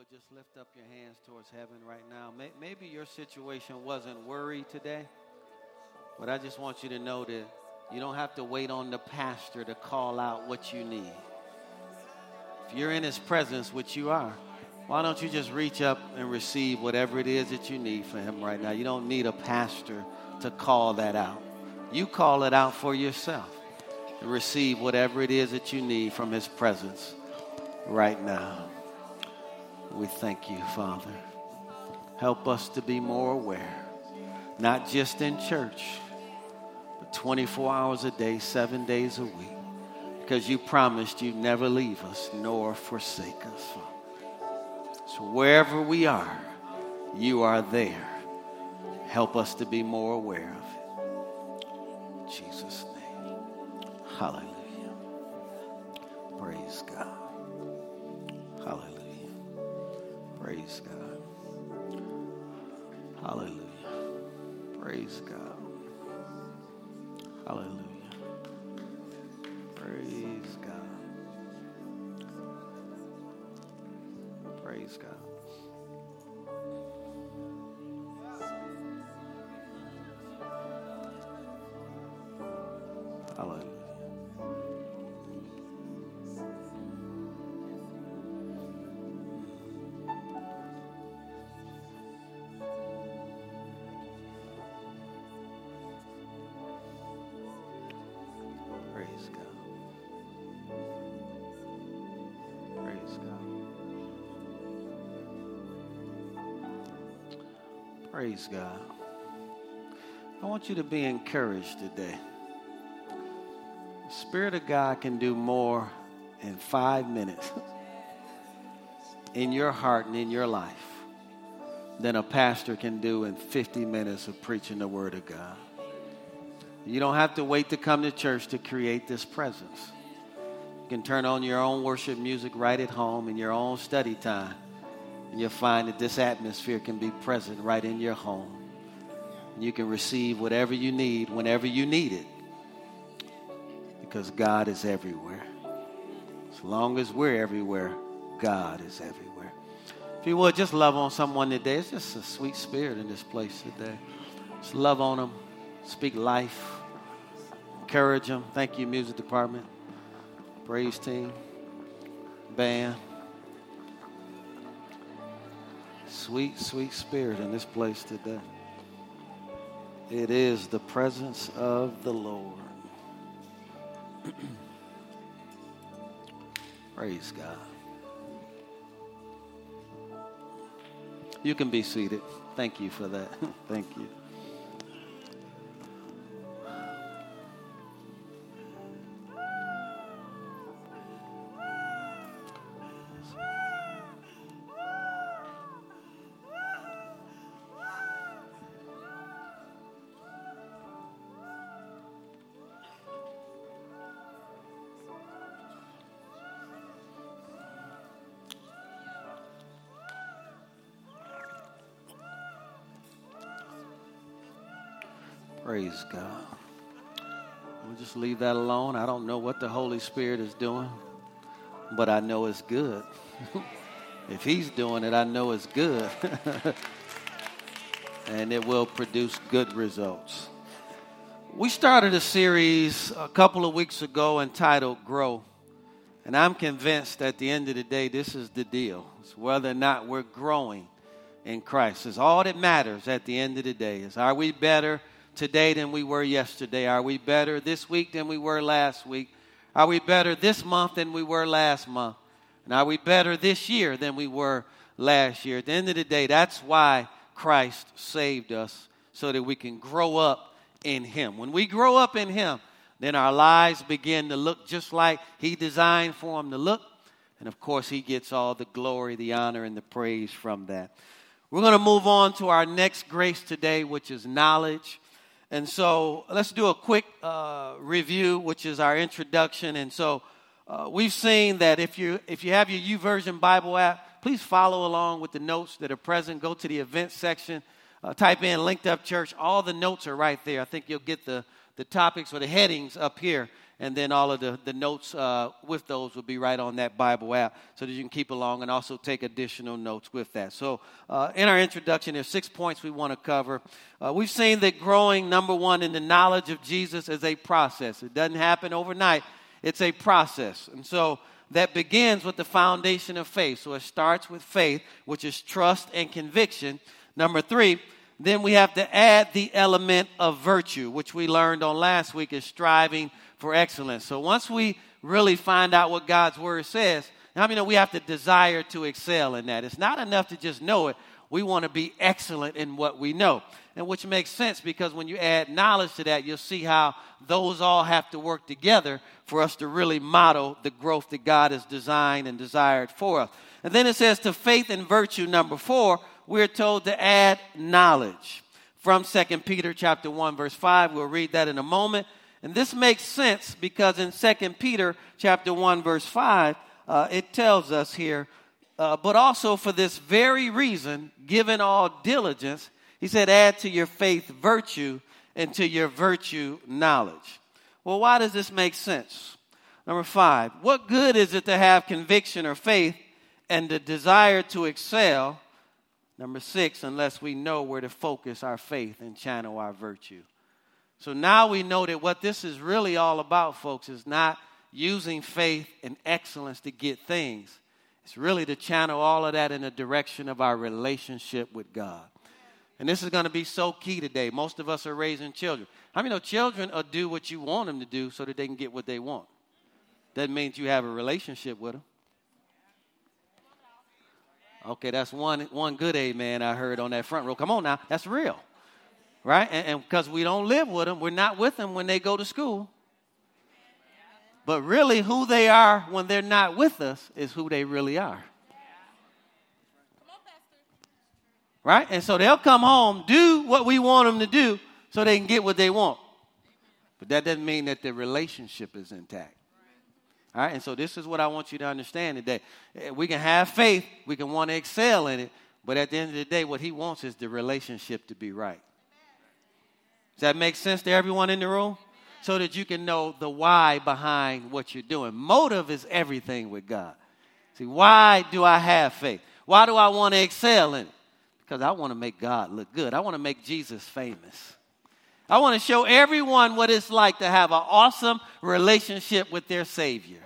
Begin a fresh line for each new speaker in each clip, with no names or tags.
would just lift up your hands towards heaven right now. Maybe your situation wasn't worry today, but I just want you to know that you don't have to wait on the pastor to call out what you need. If you're in his presence, which you are, why don't you just reach up and receive whatever it is that you need for him right now? You don't need a pastor to call that out. You call it out for yourself and receive whatever it is that you need from his presence right now. We thank you, Father. Help us to be more aware, not just in church, but 24 hours a day, seven days a week, because you promised you'd never leave us nor forsake us. So wherever we are, you are there. Help us to be more aware of it. In Jesus' name. Hallelujah. Praise God. Hallelujah. Praise God. Hallelujah. Praise God. Praise God. Praise God. I want you to be encouraged today. The Spirit of God can do more in five minutes in your heart and in your life than a pastor can do in 50 minutes of preaching the Word of God. You don't have to wait to come to church to create this presence. You can turn on your own worship music right at home in your own study time, you'll find that this atmosphere can be present right in your home. You can receive whatever you need whenever you need it because God is everywhere. As long as we're everywhere, God is everywhere. If you would, just love on someone today. It's just a sweet spirit in this place today. Just love on them. Speak life. Encourage them. Thank you, music department, praise team, band. Sweet, sweet spirit in this place today. It is the presence of the Lord. Praise God. You can be seated. Thank you for that. Thank you. God. We'll just leave that alone. I don't know what the Holy Spirit is doing, but I know it's good. if He's doing it, I know it's good. and it will produce good results. We started a series a couple of weeks ago entitled Grow. And I'm convinced at the end of the day, this is the deal. It's whether or not we're growing in Christ. It's all that matters at the end of the day. Is are we better today than we were yesterday? Are we better this week than we were last week? Are we better this month than we were last month? And are we better this year than we were last year? At the end of the day, that's why Christ saved us, so that we can grow up in Him. When we grow up in Him, then our lives begin to look just like He designed for them to look. And of course, He gets all the glory, the honor, and the praise from that. We're going to move on to our next grace today, which is knowledge. And so let's do a quick uh, review, which is our introduction. And so uh, we've seen that if you if you have your YouVersion Bible app, please follow along with the notes that are present. Go to the events section, uh, type in Linked Up Church. All the notes are right there. I think you'll get the the topics or the headings up here, and then all of the, the notes uh, with those will be right on that Bible app so that you can keep along and also take additional notes with that. So, uh, in our introduction, there's six points we want to cover. Uh, we've seen that growing, number one, in the knowledge of Jesus is a process. It doesn't happen overnight, it's a process. And so, that begins with the foundation of faith. So it starts with faith, which is trust and conviction. Number three, then we have to add the element of virtue, which we learned on last week is striving for excellence. So once we really find out what God's word says, I mean, we have to desire to excel in that. It's not enough to just know it. We want to be excellent in what we know. And which makes sense because when you add knowledge to that, you'll see how those all have to work together for us to really model the growth that God has designed and desired for us. And then it says to faith and virtue, number four, we're told to add knowledge. From 2 Peter chapter 1, verse 5. We'll read that in a moment. And this makes sense because in 2 Peter chapter 1, verse 5, uh, it tells us here, uh, but also for this very reason, given all diligence, he said, add to your faith virtue, and to your virtue knowledge. Well, why does this make sense? Number five, what good is it to have conviction or faith and the desire to excel? Number six, unless we know where to focus our faith and channel our virtue. So now we know that what this is really all about, folks, is not using faith and excellence to get things. It's really to channel all of that in the direction of our relationship with God. And this is going to be so key today. Most of us are raising children. How many know children will do what you want them to do so that they can get what they want? That means you have a relationship with them. Okay, that's one, one good amen I heard on that front row. Come on now, that's real. Right? And because we don't live with them, we're not with them when they go to school. But really, who they are when they're not with us is who they really are. Right? And so they'll come home, do what we want them to do so they can get what they want. But that doesn't mean that the relationship is intact. All right? And so this is what I want you to understand today. Eh, we can have faith, we can want to excel in it, but at the end of the day, what he wants is the relationship to be right. Does that make sense to everyone in the room? So that you can know the why behind what you're doing. Motive is everything with God. See, why do I have faith? Why do I want to excel in it? Because I want to make God look good. I want to make Jesus famous. I want to show everyone what it's like to have an awesome relationship with their Savior.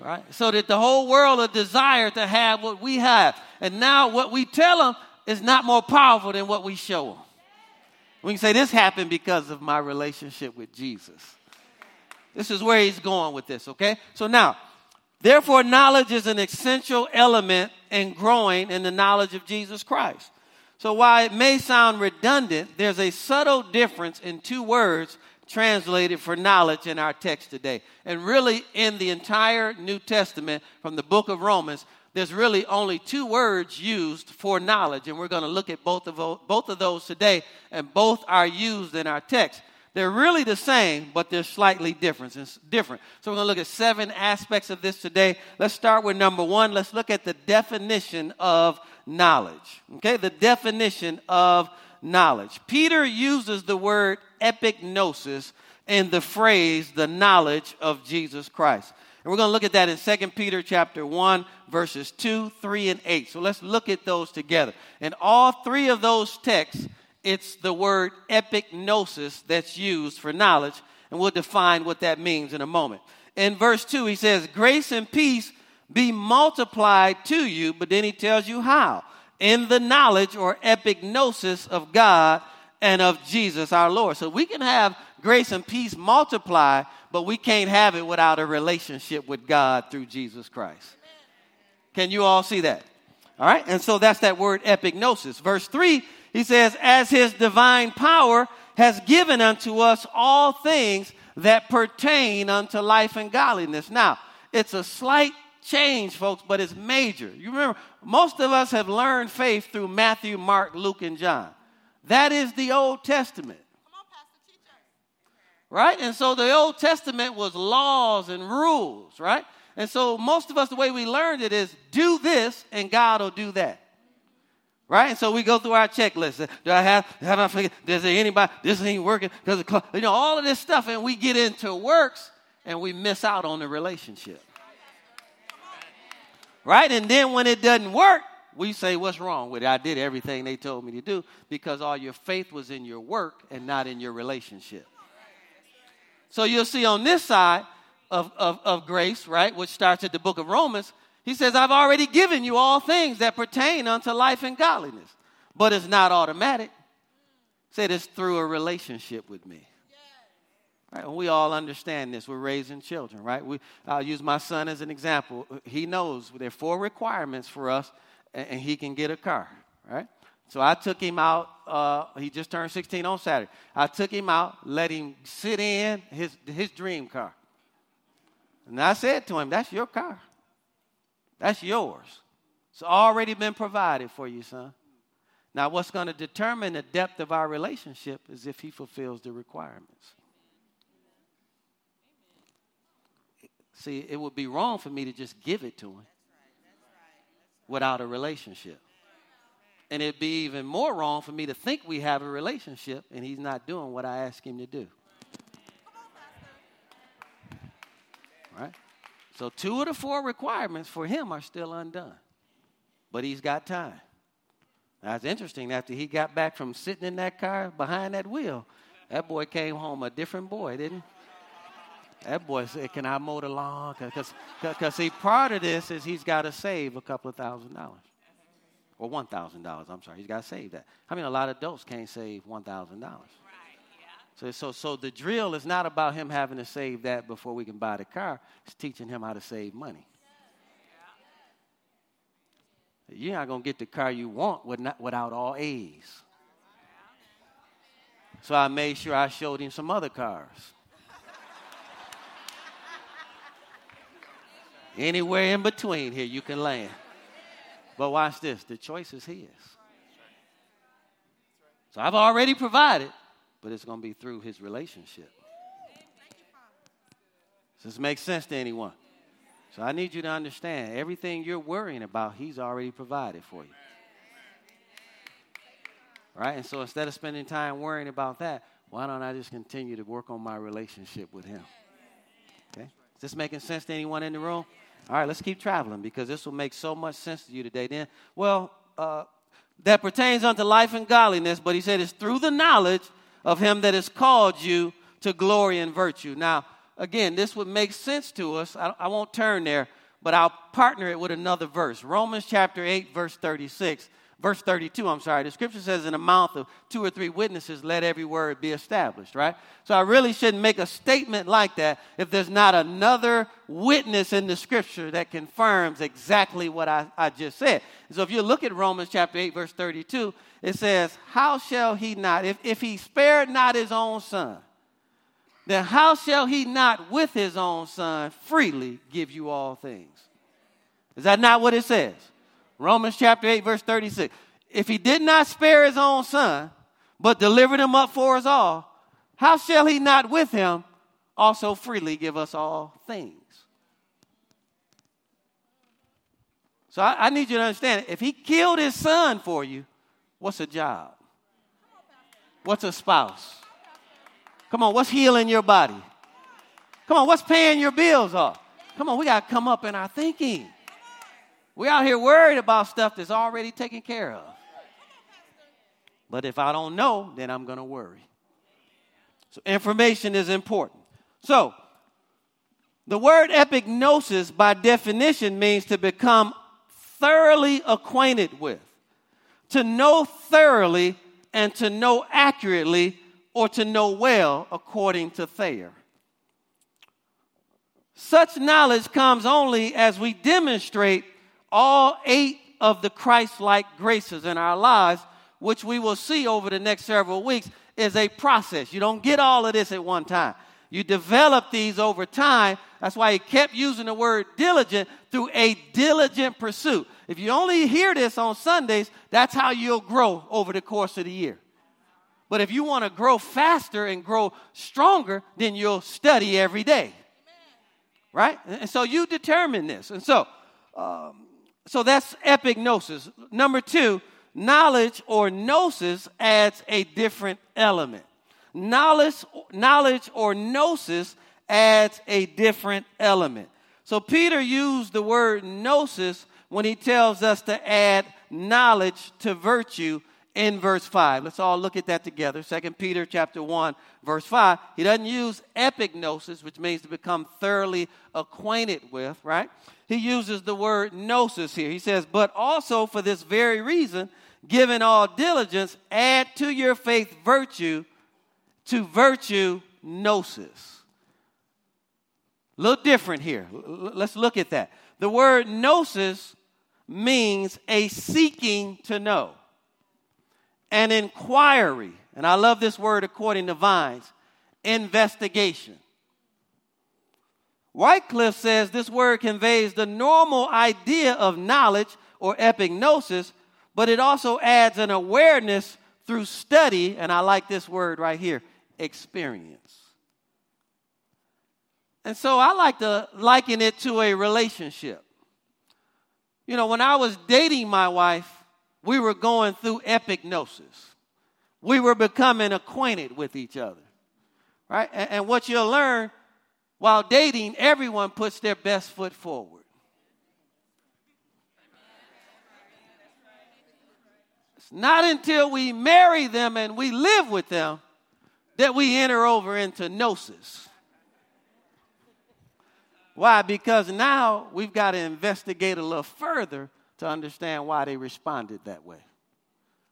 Right? So that the whole world will desire to have what we have. And now what we tell them is not more powerful than what we show them. We can say this happened because of my relationship with Jesus. This is where he's going with this, okay? So now, Therefore, knowledge is an essential element in growing in the knowledge of Jesus Christ. So while it may sound redundant, there's a subtle difference in two words translated for knowledge in our text today. And really, in the entire New Testament from the book of Romans, there's really only two words used for knowledge. And we're going to look at both of, both of those today, and both are used in our text. They're really the same, but they're slightly different. It's different. So we're going to look at seven aspects of this today. Let's start with number one. Let's look at the definition of knowledge. Okay, the definition of knowledge. Peter uses the word epignosis in the phrase the knowledge of Jesus Christ. And we're going to look at that in 2 Peter chapter 1 verses 2, 3 and 8. So let's look at those together. In all three of those texts, it's the word epignosis that's used for knowledge, and we'll define what that means in a moment. In verse 2, he says, Grace and peace be multiplied to you, but then he tells you how. In the knowledge or epignosis of God and of Jesus our Lord. So we can have grace and peace multiply, but we can't have it without a relationship with God through Jesus Christ. Can you all see that? All right, and so that's that word epignosis. Verse 3 he says, as his divine power has given unto us all things that pertain unto life and godliness. Now, it's a slight change, folks, but it's major. You remember, most of us have learned faith through Matthew, Mark, Luke, and John. That is the Old Testament. right? And so the Old Testament was laws and rules, right? And so most of us, the way we learned it is do this and God will do that. Right? And so we go through our checklist. Do I have, have I forget, does there anybody, this ain't working, because you know, all of this stuff, and we get into works and we miss out on the relationship. Right? And then when it doesn't work, we say, What's wrong with it? I did everything they told me to do because all your faith was in your work and not in your relationship. So you'll see on this side of, of, of grace, right, which starts at the book of Romans, he says, I've already given you all things that pertain unto life and godliness. But it's not automatic. Said it's through a relationship with me. Right? we all understand this. We're raising children, right? We, I'll use my son as an example. He knows there are four requirements for us, and, he can get a car, right? So I took him out. Uh, he just turned 16 on Saturday. I took him out, let him sit in his, his dream car. And I said to him, That's your car. That's yours. It's already been provided for you, son. Now, what's going to determine the depth of our relationship is if he fulfills the requirements. See, it would be wrong for me to just give it to him without a relationship. And it'd be even more wrong for me to think we have a relationship and he's not doing what I ask him to do. Right? So, two of the four requirements for him are still undone. But he's got time. That's interesting. After he got back from sitting in that car behind that wheel, that boy came home a different boy, didn't he? That boy said, Can I mow the lawn? Because, see, part of this is he's got to save a couple of thousand dollars. Or $1,000, I'm sorry. He's got to save that. I mean, a lot of adults can't save $1,000. So, so, so the drill is not about him having to save that before we can buy the car. It's teaching him how to save money. You're not going to get the car you want without all A's. So I made sure I showed him some other cars. Anywhere in between here you can land. But watch this the choice is his. So I've already provided but it's going to be through his relationship. Does this make sense to anyone? So I need you to understand everything you're worrying about, he's already provided for you. Right? And so instead of spending time worrying about that, why don't I just continue to work on my relationship with him? Okay? Is this making sense to anyone in the room? All right, let's keep traveling because this will make so much sense to you today. Then, well, uh, that pertains unto life and godliness, but he said it's through the knowledge of him that has called you to glory and virtue. Now, again, this would make sense to us. I, I won't turn there, but I'll partner it with another verse. Romans chapter 8, verse 36 verse 32, I'm sorry, the scripture says, in the mouth of two or three witnesses, let every word be established, right? So I really shouldn't make a statement like that if there's not another witness in the scripture that confirms exactly what I, I just said. So if you look at Romans chapter 8, verse 32, it says, How shall he not, if, if he spared not his own son, then how shall he not with his own son freely give you all things? Is that not what it says? Romans chapter 8, verse 36. If he did not spare his own son, but delivered him up for us all, how shall he not with him also freely give us all things? So I, I, need you to understand if he killed his son for you, what's a job? What's a spouse? Come on, what's healing your body? Come on, what's paying your bills off? Come on, we got to come up in our thinking. We're out here worried about stuff that's already taken care of. But if I don't know, then I'm going to worry. So information is important. So, the word epignosis, by definition, means to become thoroughly acquainted with, to know thoroughly and to know accurately or to know well, according to Thayer. Such knowledge comes only as we demonstrate all eight of the Christ like graces in our lives, which we will see over the next several weeks, is a process. You don't get all of this at one time. You develop these over time. That's why he kept using the word diligent through a diligent pursuit. If you only hear this on Sundays, that's how you'll grow over the course of the year. But if you want to grow faster and grow stronger, then you'll study every day. Right? And so you determine this. And so, um, so that's epignosis. Number two, knowledge or gnosis adds a different element. Knowledge, knowledge or gnosis adds a different element. So Peter used the word gnosis when he tells us to add knowledge to virtue in verse 5. Let's all look at that together. 2 Peter chapter 1, verse 5. He doesn't use epignosis, which means to become thoroughly acquainted with, right? He uses the word gnosis here. He says, but also for this very reason, given all diligence, add to your faith virtue, to virtue gnosis. A little different here. Let's look at that. The word gnosis means a seeking to know an inquiry, and I love this word according to Vines, investigation. Wycliffe says this word conveys the normal idea of knowledge or epignosis, but it also adds an awareness through study, and I like this word right here experience. And so I like to liken it to a relationship. You know, when I was dating my wife, we were going through epignosis. We were becoming acquainted with each other. Right? And, and what you'll learn while dating, everyone puts their best foot forward. It's not until we marry them and we live with them that we enter over into gnosis. Why? Because now we've got to investigate a little further to understand why they responded that way.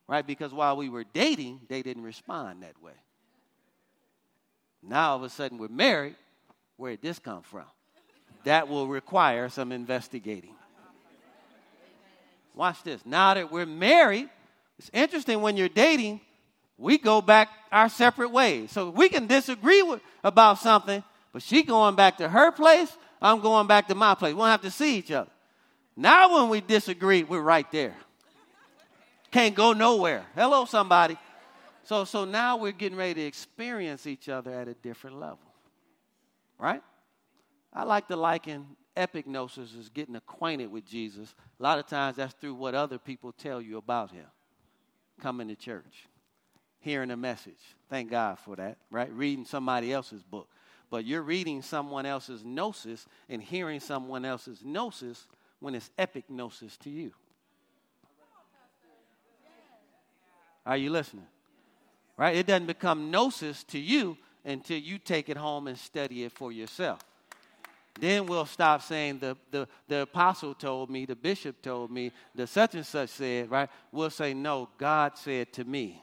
Right? Because while we were dating, they didn't respond that way. Now all of a sudden we're married. Where did this come from? That will require some investigating. Watch this. Now that we're married, it's interesting when you're dating, we go back our separate ways. So we can disagree with, about something, but she going back to her place, I'm going back to my place. We won't have to see each other. Now, when we disagree, we're right there. Can't go nowhere. Hello, somebody. So, so now we're getting ready to experience each other at a different level. Right? I like to liken epignosis as getting acquainted with Jesus. A lot of times that's through what other people tell you about him. Coming to church, hearing a message. Thank God for that, right? Reading somebody else's book. But you're reading someone else's gnosis and hearing someone else's gnosis when it's epignosis to you. Are you listening? Right? It doesn't become gnosis to you until you take it home and study it for yourself. Then we'll stop saying the, the, the apostle told me, the bishop told me, the such and such said, right? We'll say, no, God said to me.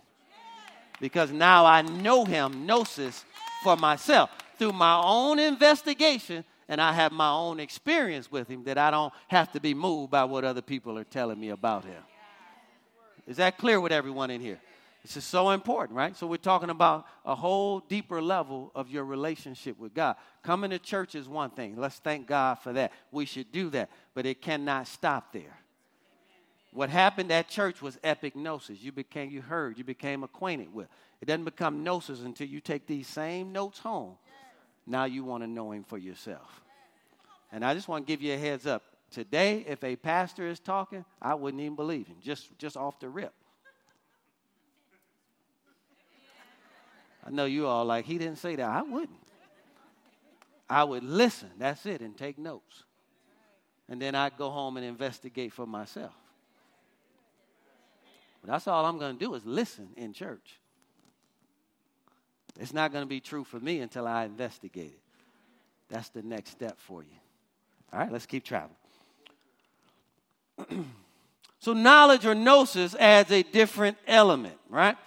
Because now I know him, gnosis, for myself. Through my own investigation, and I have my own experience with him that I don't have to be moved by what other people are telling me about him. Is that clear with everyone in here? This is so important, right? So we're talking about a whole deeper level of your relationship with God. Coming to church is one thing. Let's thank God for that. We should do that, but it cannot stop there. What happened at church was epignosis. You became, you heard, you became acquainted with. It doesn't become gnosis until you take these same notes home now you want to know him for yourself. And I just want to give you a heads up. Today, if a pastor is talking, I wouldn't even believe him, just, just off the rip. I know you all like, he didn't say that. I wouldn't. I would listen, that's it, and take notes. And then I'd go home and investigate for myself. But that's all I'm going to do is listen in church. It's not going to be true for me until I investigate it. That's the next step for you. All right, let's keep traveling. so, knowledge or gnosis adds a different element, right?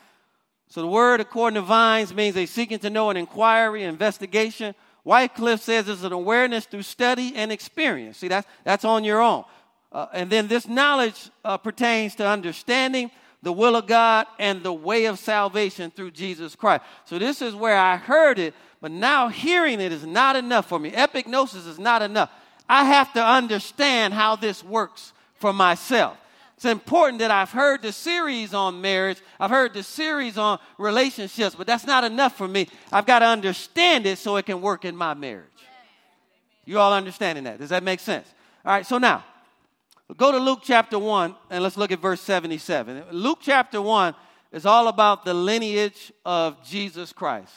So, the word, according to Vines, means a seeking to know, an inquiry, investigation. Wycliffe says it's an awareness through study and experience. See, that's, that's on your own. Uh, and then this knowledge uh, pertains to understanding the will of God and the way of salvation through Jesus Christ. So this is where I heard it, but now hearing it is not enough for me. Epignosis is not enough. I have to understand how this works for myself. It's important that I've heard the series on marriage, I've heard the series on relationships, but that's not enough for me. I've got to understand it so it can work in my marriage. You all understanding that? Does that make sense? All right, so now Go to Luke chapter 1 and let's look at verse 77. Luke chapter 1 is all about the lineage of Jesus Christ.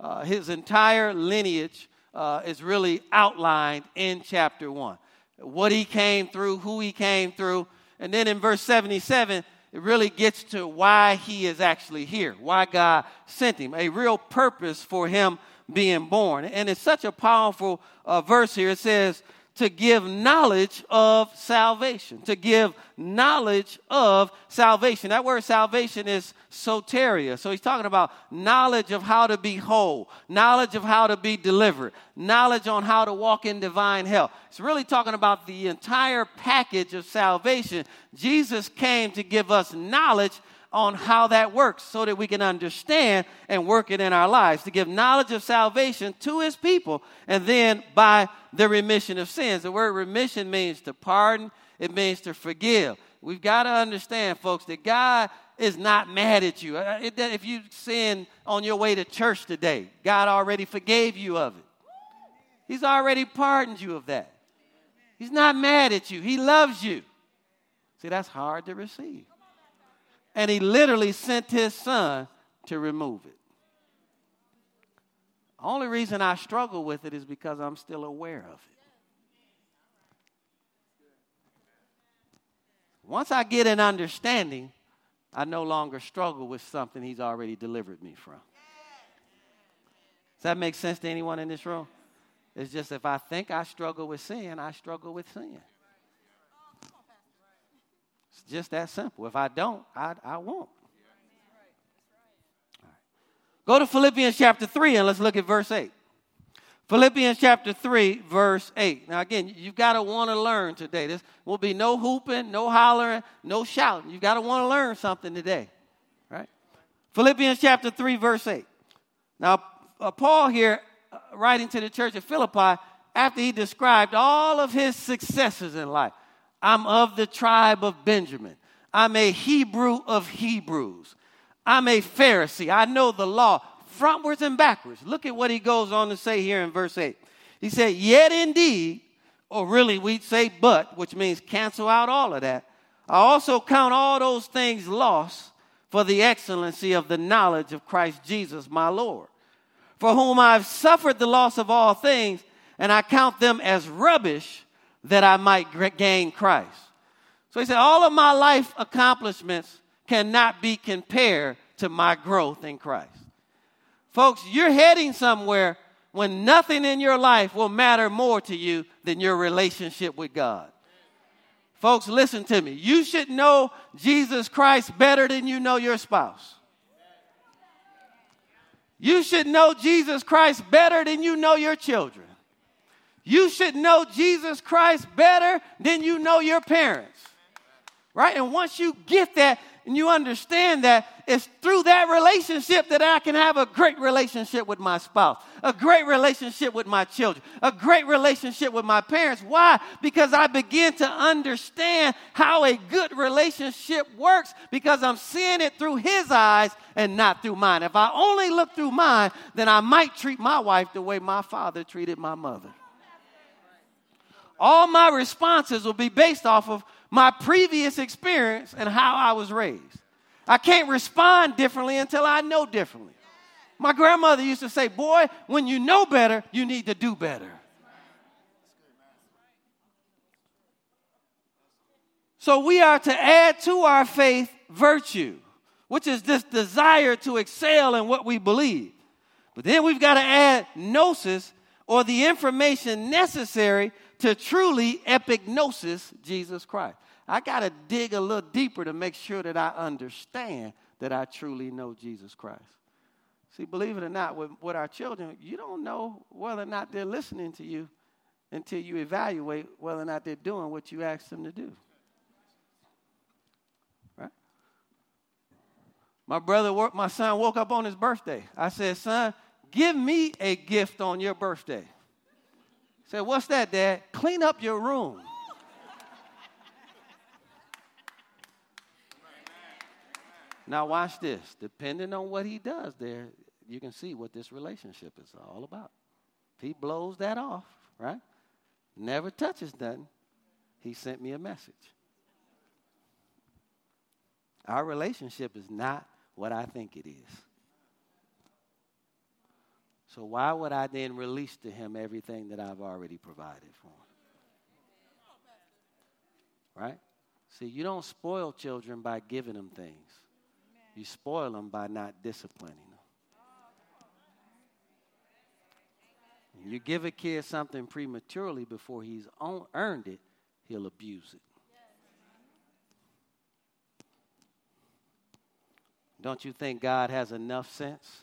Uh, his entire lineage uh, is really outlined in chapter 1. What he came through, who he came through. And then in verse 77, it really gets to why he is actually here, why God sent him, a real purpose for him being born. And it's such a powerful uh, verse here. It says, to give knowledge of salvation. To give knowledge of salvation. That word salvation is soteria. So he's talking about knowledge of how to be whole, knowledge of how to be delivered, knowledge on how to walk in divine health. It's really talking about the entire package of salvation. Jesus came to give us knowledge on how that works so that we can understand and work it in our lives, to give knowledge of salvation to his people, and then by the remission of sins. The word remission means to pardon, it means to forgive. We've got to understand, folks, that God is not mad at you. Uh, if you sin on your way to church today, God already forgave you of it. He's already pardoned you of that. He's not mad at you. He loves you. See, that's hard to receive and he literally sent his son to remove it. The only reason I struggle with it is because I'm still aware of it. Once I get an understanding, I no longer struggle with something he's already delivered me from. Does that make sense to anyone in this room? It's just if I think I struggle with sin, I struggle with sin just that simple. If I don't, I, I won't. Go to Philippians chapter 3 and let's look at verse 8. Philippians chapter 3, verse 8. Now, again, you've got to want to learn today. This will be no hooping, no hollering, no shouting. You've got to want to learn something today, right? Philippians chapter 3, verse 8. Now, uh, Paul here, uh, writing to the church of Philippi, after he described all of his successes in life, I'm of the tribe of Benjamin. I'm a Hebrew of Hebrews. I'm a Pharisee. I know the law frontwards and backwards. Look at what he goes on to say here in verse 8. He said, Yet indeed, or really we'd say but, which means cancel out all of that. I also count all those things lost for the excellency of the knowledge of Christ Jesus, my Lord, for whom I've suffered the loss of all things, and I count them as rubbish that I might gain Christ. So he said, All of my life accomplishments cannot be compared to my growth in Christ. Folks, you're heading somewhere when nothing in your life will matter more to you than your relationship with God. Folks, listen to me. You should know Jesus Christ better than you know your spouse. You should know Jesus Christ better than you know your children. You should know Jesus Christ better than you know your parents. Right? And once you get that and you understand that, it's through that relationship that I can have a great relationship with my spouse, a great relationship with my children, a great relationship with my parents. Why? Because I begin to understand how a good relationship works because I'm seeing it through his eyes and not through mine. If I only look through mine, then I might treat my wife the way my father treated my mother all my responses will be based off of my previous experience and how I was raised. I can't respond differently until I know differently. My grandmother used to say, Boy, when you know better, you need to do better. So we are to add to our faith virtue, which is this desire to excel in what we believe. But then we've got to add gnosis or the information necessary to truly epignosis Jesus Christ. I got to dig a little deeper to make sure that I understand that I truly know Jesus Christ. See, believe it or not, with, with our children, you don't know whether or not they're listening to you until you evaluate whether or not they're doing what you asked them to do. Right? My brother, my son woke up on his birthday. I said, son, give me a gift on your birthday. Said, What's that, Dad? Clean up your room. now, watch this. Depending on what he does there, you can see what this relationship is all about. If he blows that off, right? Never touches nothing. He sent me a message. Our relationship is not what I think it is. So why would I then release to him everything that I've already provided for him? Right? See, you don't spoil children by giving them things. You spoil them by not disciplining them. You give a kid something prematurely before he's earned it, he'll abuse it. Don't you think God has enough sense,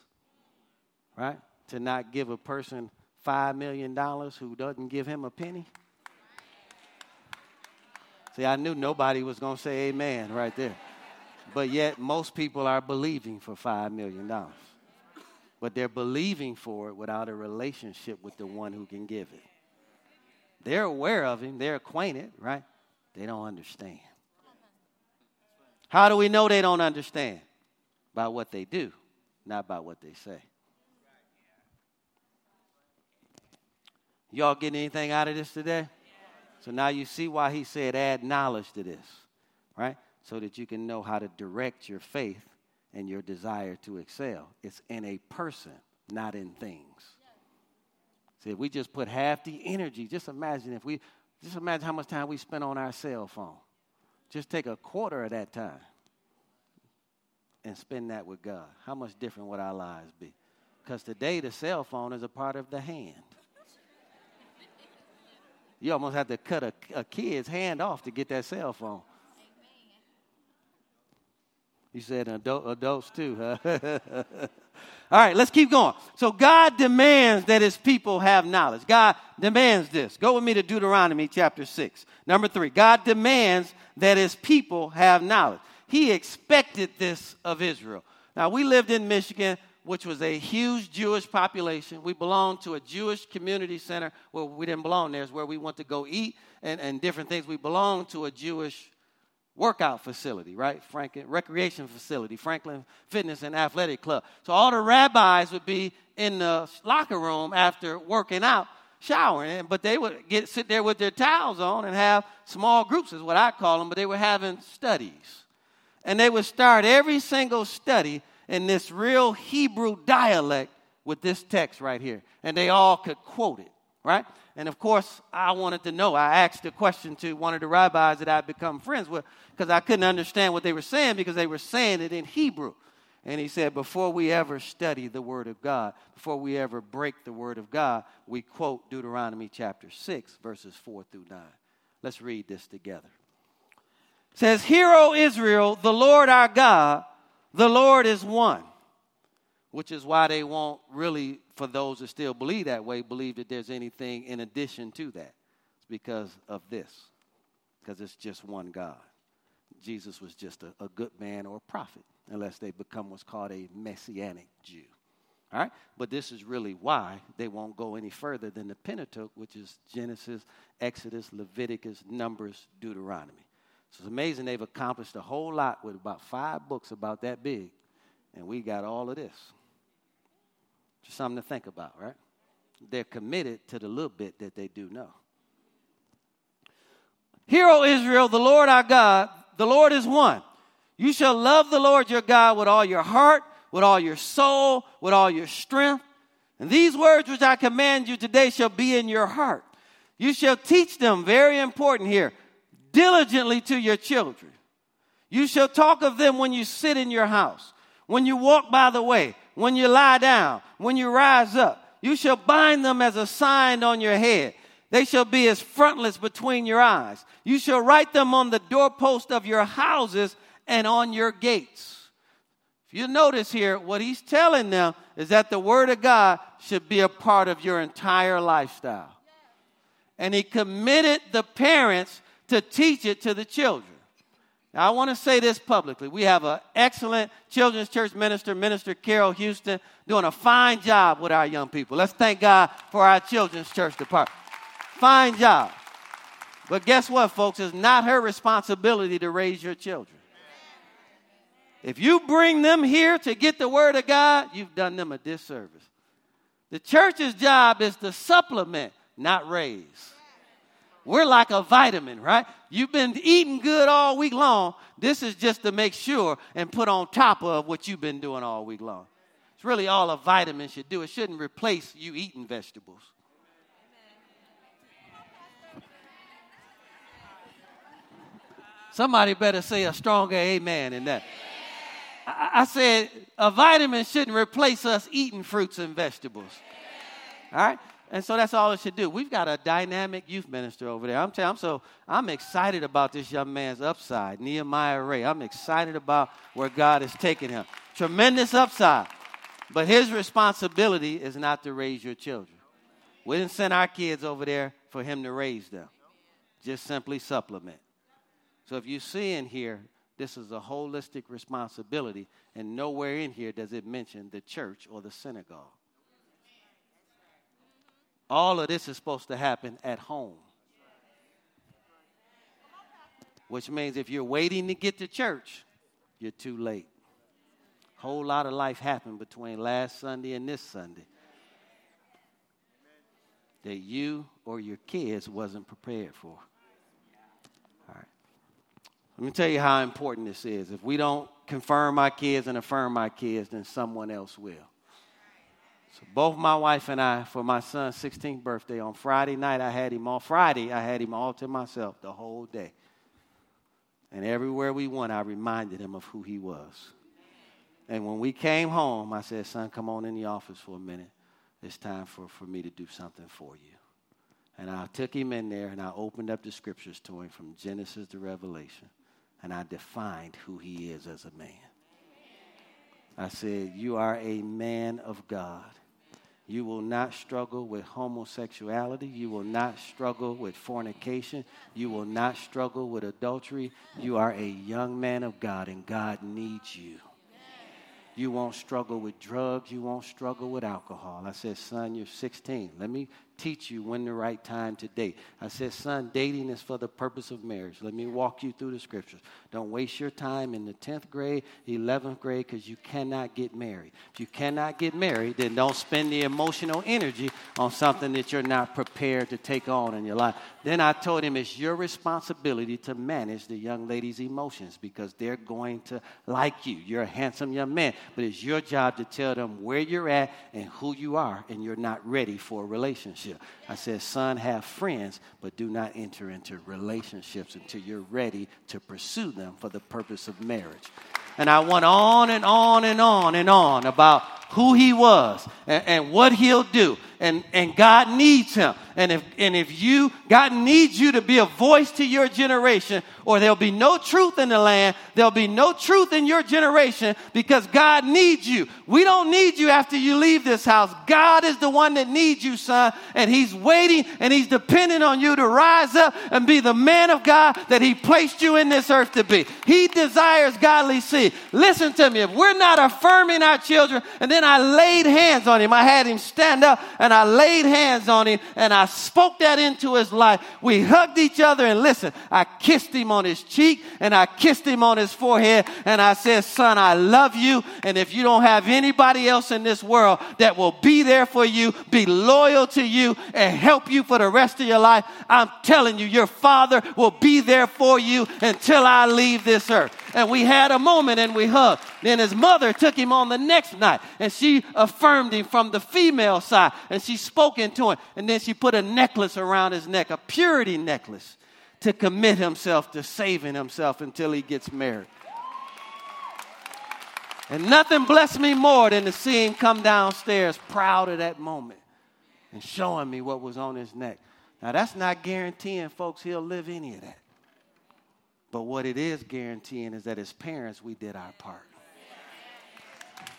right, to not give a person $5 million who doesn't give him a penny? See, I knew nobody was going to say amen right there. But yet, most people are believing for $5 million. But they're believing for it without a relationship with the one who can give it. They're aware of him, they're acquainted, right? They don't understand. How do we know they don't understand? By what they do, not by what they say. Y'all getting anything out of this today? So now you see why he said add knowledge to this, right? So that you can know how to direct your faith and your desire to excel. It's in a person, not in things. See, if we just put half the energy, just imagine if we, just imagine how much time we spend on our cell phone. Just take a quarter of that time and spend that with God, how much different would our lives be? Because today the cell phone is a part of the hand. You almost have to cut a, a kid's hand off to get that cell phone. You said adult, adults too, huh? All right, let's keep going. So God demands that his people have knowledge. God demands this. Go with me to Deuteronomy chapter 6. Number 3. God demands that his people have knowledge. He expected this of Israel. Now, we lived in Michigan, which was a huge Jewish population. We belonged to a Jewish community center. Well, we didn't belong there, it's where we went to go eat and, and different things. We belonged to a Jewish workout facility, right? Franklin recreation facility, Franklin Fitness and Athletic Club. So all the rabbis would be in the locker room after working out, showering, but they would get sit there with their towels on and have small groups, is what I call them. But they were having studies and they would start every single study in this real Hebrew dialect with this text right here. And they all could quote it, right? And of course, I wanted to know. I asked a question to one of the rabbis that I'd become friends with because I couldn't understand what they were saying because they were saying it in Hebrew. And he said, before we ever study the Word of God, before we ever break the Word of God, we quote Deuteronomy chapter 6, verses 4 through 9. Let's read this together says, Hear, O Israel, the Lord our God, the Lord is one. Which is why they won't really, for those that still believe that way, believe that there's anything in addition to that. It's because of this, because it's just one God. Jesus was just a, a good man or a prophet, unless they become what's called a messianic Jew. All right? But this is really why they won't go any further than the Pentateuch, which is Genesis, Exodus, Leviticus, Numbers, Deuteronomy. So it's amazing they've accomplished a whole lot with about five books about that big, and we got all of this. Just something to think about, right? They're committed to the little bit that they do know. Hear, O Israel, the Lord our God, the Lord is one. You shall love the Lord your God with all your heart, with all your soul, with all your strength. And these words which I command you today shall be in your heart. You shall teach them, very important here, diligently to your children. You shall talk of them when you sit in your house, when you walk by the way, when you lie down, when you rise up. You shall bind them as a sign on your head. They shall be as frontlets between your eyes. You shall write them on the doorpost of your houses and on your gates. If you notice here, what he's telling them is that the Word of God should be a part of your entire lifestyle. And he committed the parents to teach it to the children. Now, I want to say this publicly. We have an excellent children's church minister, Minister Carol Houston, doing a fine job with our young people. Let's thank God for our children's church department. Fine job. But guess what, folks? It's not her responsibility to raise your children. If you bring them here to get the word of God, you've done them a disservice. The church's job is to supplement, not raise. We're like a vitamin, right? You've been eating good all week long. This is just to make sure and put on top of what you've been doing all week long. It's really all a vitamin should do. It shouldn't replace you eating vegetables. Somebody better say a stronger amen in that. I, I said a vitamin shouldn't replace us eating fruits and vegetables. All right? And so that's all it should do. We've got a dynamic youth minister over there. I'm telling I'm so I'm excited about this young man's upside, Nehemiah Ray. I'm excited about where God is taking him. Tremendous upside. But his responsibility is not to raise your children. We didn't send our kids over there for him to raise them. Just simply supplement. So if you see in here, this is a holistic responsibility, and nowhere in here does it mention the church or the synagogue. All of this is supposed to happen at home. Which means if you're waiting to get to church, you're too late. Whole lot of life happened between last Sunday and this Sunday that you or your kids wasn't prepared for. All right. Let me tell you how important this is. If we don't confirm our kids and affirm our kids, then someone else will. So both my wife and I, for my son's 16th birthday on Friday night, I had him all Friday. I had him all to myself the whole day. And everywhere we went, I reminded him of who he was. And when we came home, I said, "Son, come on in the office for a minute. It's time for, for me to do something for you." And I took him in there and I opened up the scriptures to him from Genesis to Revelation and I defined who he is as a man. I said, You are a man of God. You will not struggle with homosexuality. You will not struggle with fornication. You will not struggle with adultery. You are a young man of God, and God needs you. You won't struggle with drugs. You won't struggle with alcohol. I said, Son, you're 16. Let me teach you when the right time to date. I said, son, dating is for the purpose of marriage. Let me walk you through the scriptures. Don't waste your time in the 10th grade, 11th grade, because you cannot get married. If you cannot get married, then don't spend the emotional energy on something that you're not prepared to take on in your life. Then I told him it's your responsibility to manage the young lady's emotions because they're going to like you. You're a handsome young man, but it's your job to tell them where you're at and who you are, and you're not ready for a relationship I said, son, have friends, but do not enter into relationships until you're ready to pursue them for the purpose of marriage. And I went on and on and on and on about who he was and, and what he'll do and, and God needs him. And if, and if you, God needs you to be a voice to your generation, or there'll be no truth in the land, there'll be no truth in your generation because God needs you. We don't need you after you leave this house. God is the one that needs you, son, and He's waiting and He's depending on you to rise up and be the man of God that He placed you in this earth to be. He desires godly seed. Listen to me. If we're not affirming our children, and then I laid hands on him, I had him stand up and I laid hands on him and I spoke that into his life. We hugged each other and listen, I kissed him on his cheek and I kissed him on his forehead and I said, son, I love you. And if you don't have anybody else in this world that will be there for you, be loyal to you and help you for the rest of your life, I'm telling you, your father will be there for you until I leave this earth. And we had a moment and we hugged. Then his mother took him on the next night and she affirmed him from the female side and she spoke into him. And then she put a necklace around his neck, a purity necklace, to commit himself to saving himself until he gets married. And nothing blessed me more than to see him come downstairs proud of that moment and showing me what was on his neck. Now, that's not guaranteeing, folks, he'll live any of that. But what it is guaranteeing is that as parents, we did our part.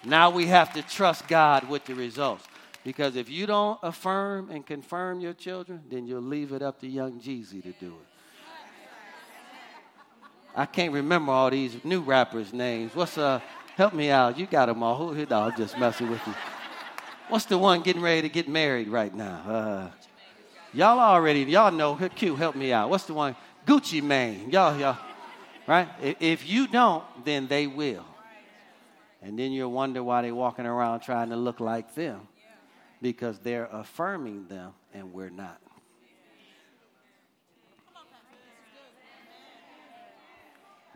Now we have to trust God with the results. Because if you don't affirm and confirm your children, then you'll leave it up to young Jeezy to do it. I can't remember all these new rappers' names. What's uh help me out? You got them all. Who no, I'm just messing with you. What's the one getting ready to get married right now? Uh, y'all already, y'all know. Q, help me out. What's the one? Gucci Mane. Y'all, y'all, Right? If you don't, then they will. And then you'll wonder why they're walking around trying to look like them because they're affirming them and we're not.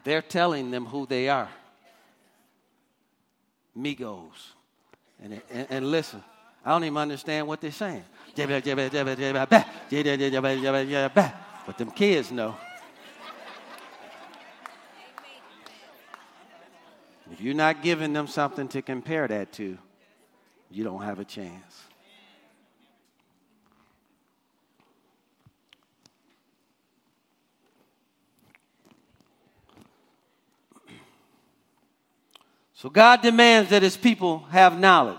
They're telling them who they are. Migos. And, and, and listen, I don't even understand what they're saying. But them kids know. If you're not giving them something to compare that to, you don't have a chance. So God demands that his people have knowledge.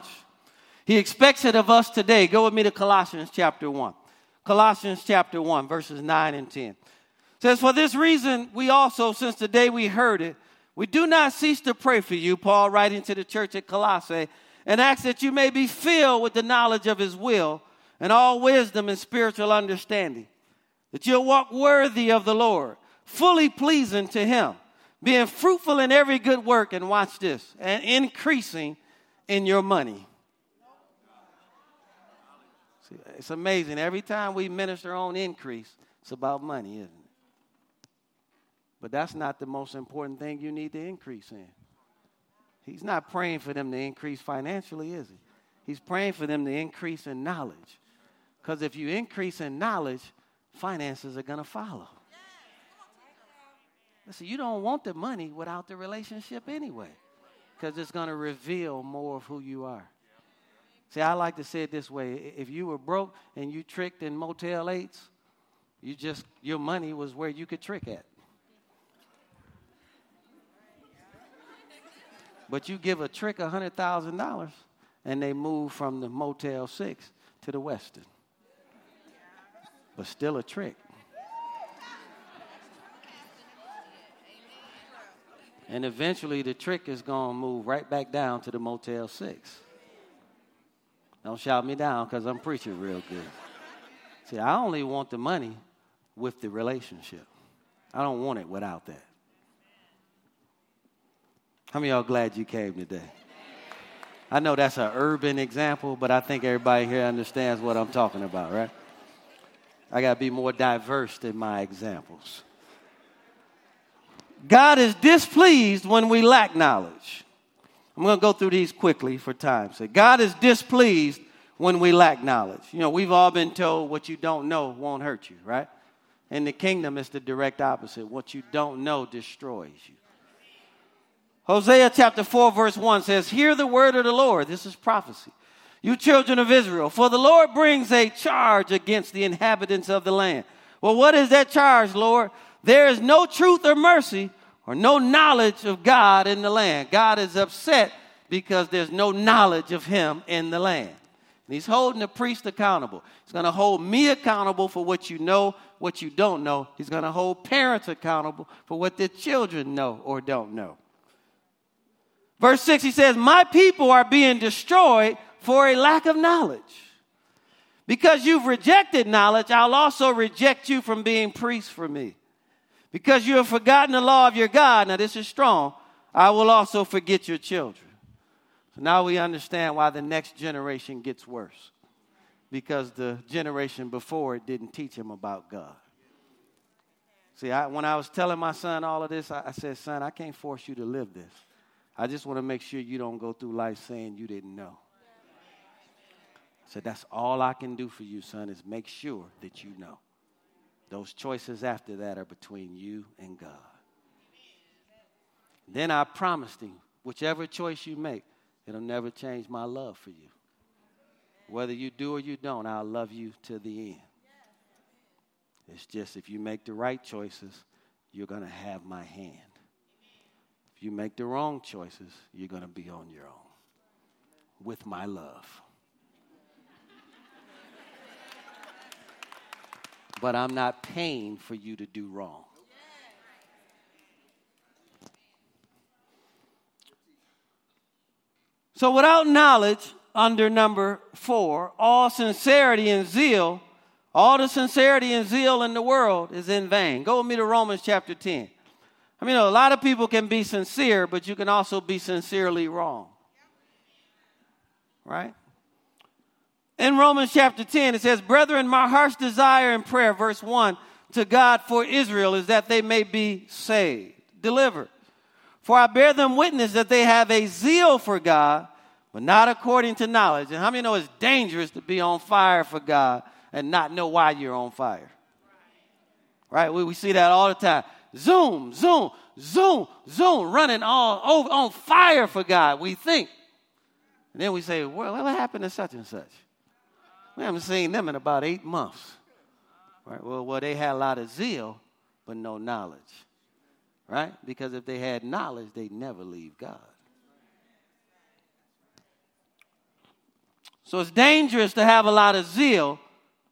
He expects it of us today. Go with me to Colossians chapter 1. Colossians chapter 1, verses 9 and 10. It says, For this reason, we also, since the day we heard it, we do not cease to pray for you, Paul writing to the church at Colossae, and ask that you may be filled with the knowledge of his will and all wisdom and spiritual understanding, that you'll walk worthy of the Lord, fully pleasing to him being fruitful in every good work, and watch this, and increasing in your money. See, it's amazing. Every time we minister on increase, it's about money, isn't it? But that's not the most important thing you need to increase in. He's not praying for them to increase financially, is he? He's praying for them to increase in knowledge. Because if you increase in knowledge, finances are going to follow. Listen, you don't want the money without the relationship anyway, because it's going to reveal more of who you are. See, I like to say it this way: if you were broke and you tricked in Motel Eights, you just your money was where you could trick at. But you give a trick a hundred thousand dollars, and they move from the Motel Six to the Westin. But still a trick. And eventually the trick is going to move right back down to the Motel 6. Don't shout me down because I'm preaching real good. See, I only want the money with the relationship. I don't want it without that. How many y'all glad you came today? I know that's an urban example, but I think everybody here understands what I'm talking about, right? I got to be more diverse in my examples. God is displeased when we lack knowledge. I'm going to go through these quickly for time's sake. God is displeased when we lack knowledge. You know, we've all been told what you don't know won't hurt you, right? In the kingdom, it's the direct opposite. What you don't know destroys you. Hosea chapter 4, verse 1 says, Hear the word of the Lord. This is prophecy. You children of Israel, for the Lord brings a charge against the inhabitants of the land. Well, what is that charge, Lord? There is no truth or mercy or no knowledge of God in the land. God is upset because there's no knowledge of Him in the land. And He's holding the priest accountable. He's going to hold me accountable for what you know, what you don't know. He's going to hold parents accountable for what their children know or don't know. Verse 6, he says, My people are being destroyed for a lack of knowledge. Because you've rejected knowledge, I'll also reject you from being priests for me. Because you have forgotten the law of your God, now this is strong, I will also forget your children. So now we understand why the next generation gets worse. Because the generation before it didn't teach him about God. See, I, when I was telling my son all of this, I, I said, Son, I can't force you to live this. I just want to make sure you don't go through life saying you didn't know. So That's all I can do for you, son, is make sure that you know. Those choices after that are between you and God. Then I promised him, whichever choice you make, it'll never change my love for you. Whether you do or you don't, I'll love you to the end. It's just if you make the right choices, you're going to have my hand. You make the wrong choices, you're going to be on your own with my love. but I'm not paying for you to do wrong. So, without knowledge, under number four, all sincerity and zeal, all the sincerity and zeal in the world is in vain. Go with me to Romans chapter 10. I mean, a lot of people can be sincere, but you can also be sincerely wrong. Right? In Romans chapter 10, it says, Brethren, my heart's desire and prayer, verse 1, to God for Israel is that they may be saved. delivered. For I bear them witness that they have a zeal for God, but not according to knowledge. And how many know it's dangerous to be on fire for God and not know why you're on fire? Right? We, we see that all the time. Zoom, zoom, zoom, zoom, running all over on fire for God, we think. And then we say, well, what happened to such and such? We haven't seen them in about eight months. Right? Well, well, they had a lot of zeal, but no knowledge. Right? Because if they had knowledge, they'd never leave God. So it's dangerous to have a lot of zeal,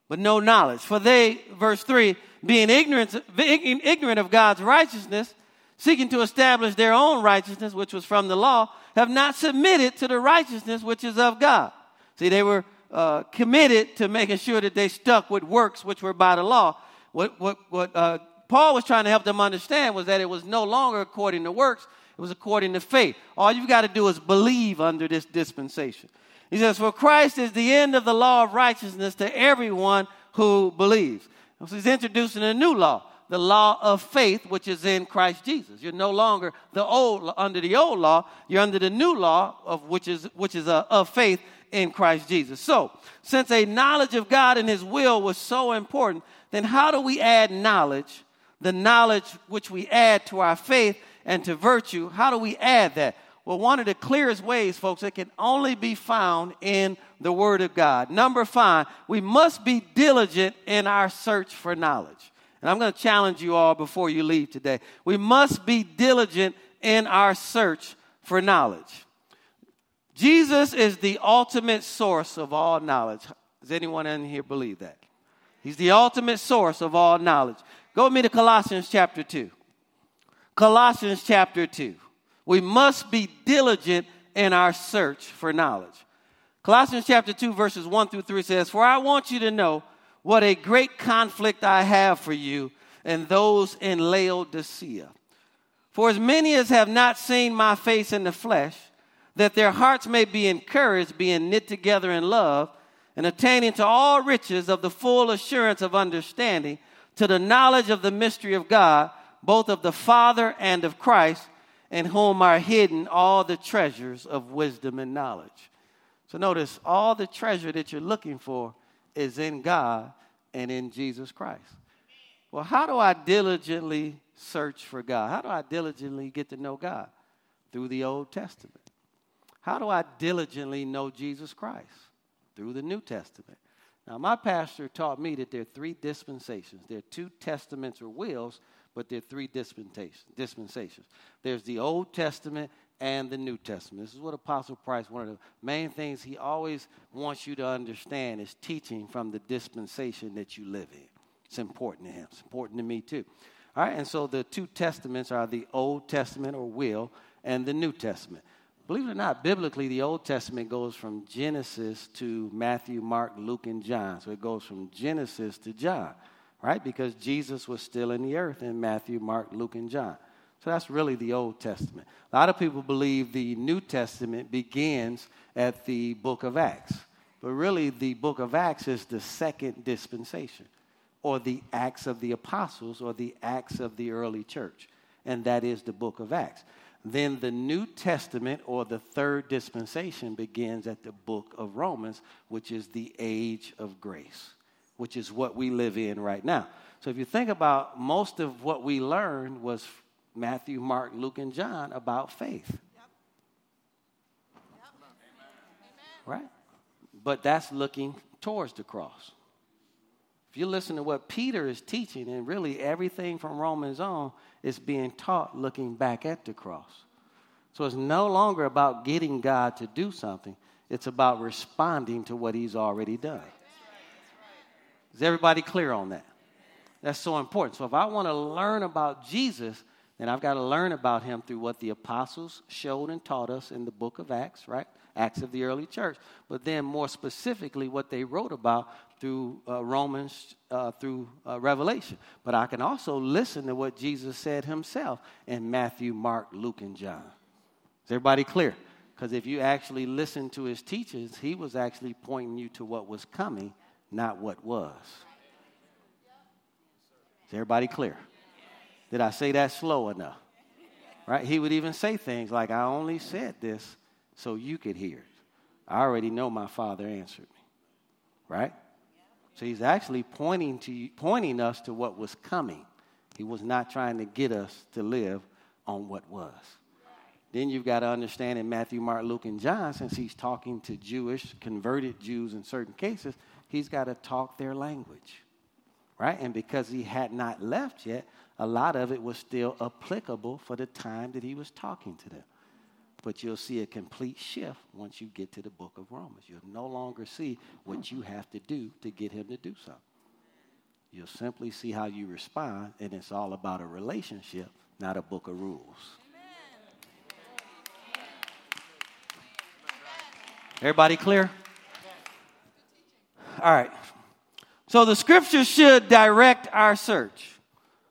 but no knowledge. For they, verse 3, being ignorant, ignorant of God's righteousness, seeking to establish their own righteousness, which was from the law, have not submitted to the righteousness which is of God. See, they were uh, committed to making sure that they stuck with works which were by the law. What, what, what uh, Paul was trying to help them understand was that it was no longer according to works, it was according to faith. All you've got to do is believe under this dispensation. He says, For Christ is the end of the law of righteousness to everyone who believes. So he's introducing a new law, the law of faith, which is in Christ Jesus. You're no longer the old under the old law. You're under the new law of which is which is a, uh, of faith in Christ Jesus. So, since a knowledge of God and His will was so important, then how do we add knowledge, the knowledge which we add to our faith and to virtue? How do we add that? Well, one of the clearest ways, folks, it can only be found in the Word of God. Number five, we must be diligent in our search for knowledge. And I'm going to challenge you all before you leave today. We must be diligent in our search for knowledge. Jesus is the ultimate source of all knowledge. Does anyone in here believe that? He's the ultimate source of all knowledge. Go with me to Colossians chapter 2. Colossians chapter 2. We must be diligent in our search for knowledge. Colossians chapter 2, verses 1 through 3 says, For I want you to know what a great conflict I have for you and those in Laodicea. For as many as have not seen my face in the flesh, that their hearts may be encouraged, being knit together in love, and attaining to all riches of the full assurance of understanding, to the knowledge of the mystery of God, both of the Father and of Christ, in whom are hidden all the treasures of wisdom and knowledge. So notice, all the treasure that you're looking for is in God and in Jesus Christ. Well, how do I diligently search for God? How do I diligently get to know God? Through the Old Testament. How do I diligently know Jesus Christ? Through the New Testament. Now, my pastor taught me that there are three dispensations. There are two testaments or wills, but there are three dispensations. There's the Old Testament and the New Testament. This is what Apostle Price, one of the main things he always wants you to understand is teaching from the dispensation that you live in. It's important to him. It's important to me too. All right, and so the two testaments are the Old Testament or will and the New Testament. Believe it or not, biblically, the Old Testament goes from Genesis to Matthew, Mark, Luke, and John. So it goes from Genesis to John, right? Because Jesus was still in the earth in Matthew, Mark, Luke, and John. So that's really the Old Testament. A lot of people believe the New Testament begins at the book of Acts. But really, the book of Acts is the second dispensation, or the Acts of the Apostles, or the Acts of the early church. And that is the book of Acts. Then the New Testament or the third dispensation begins at the book of Romans, which is the age of grace, which is what we live in right now. So if you think about most of what we learned was Matthew, Mark, Luke, and John about faith. Yep. Yep. Right? But that's looking towards the cross. If you listen to what Peter is teaching, and really everything from Romans on is being taught looking back at the cross. So it's no longer about getting God to do something, it's about responding to what He's already done. Is everybody clear on that? That's so important. So if I want to learn about Jesus, then I've got to learn about him through what the apostles showed and taught us in the book of Acts, right? Acts of the early church. But then more specifically, what they wrote about through uh, Romans, uh, through uh, Revelation. But I can also listen to what Jesus said himself in Matthew, Mark, Luke, and John. Is everybody clear? Because if you actually listen to his teachings, he was actually pointing you to what was coming, not what was. Is everybody clear? Did I say that slow enough? Right? He would even say things like, I only said this so you could hear it. I already know my father answered me. Right? So he's actually pointing to pointing us to what was coming. He was not trying to get us to live on what was. Then you've got to understand in Matthew, Mark, Luke, and John, since he's talking to Jewish, converted Jews in certain cases, he's got to talk their language. Right? And because he had not left yet, a lot of it was still applicable for the time that he was talking to them. But you'll see a complete shift once you get to the book of Romans. You'll no longer see what you have to do to get him to do something. You'll simply see how you respond, and it's all about a relationship, not a book of rules. Everybody clear? All right. So the scripture should direct our search.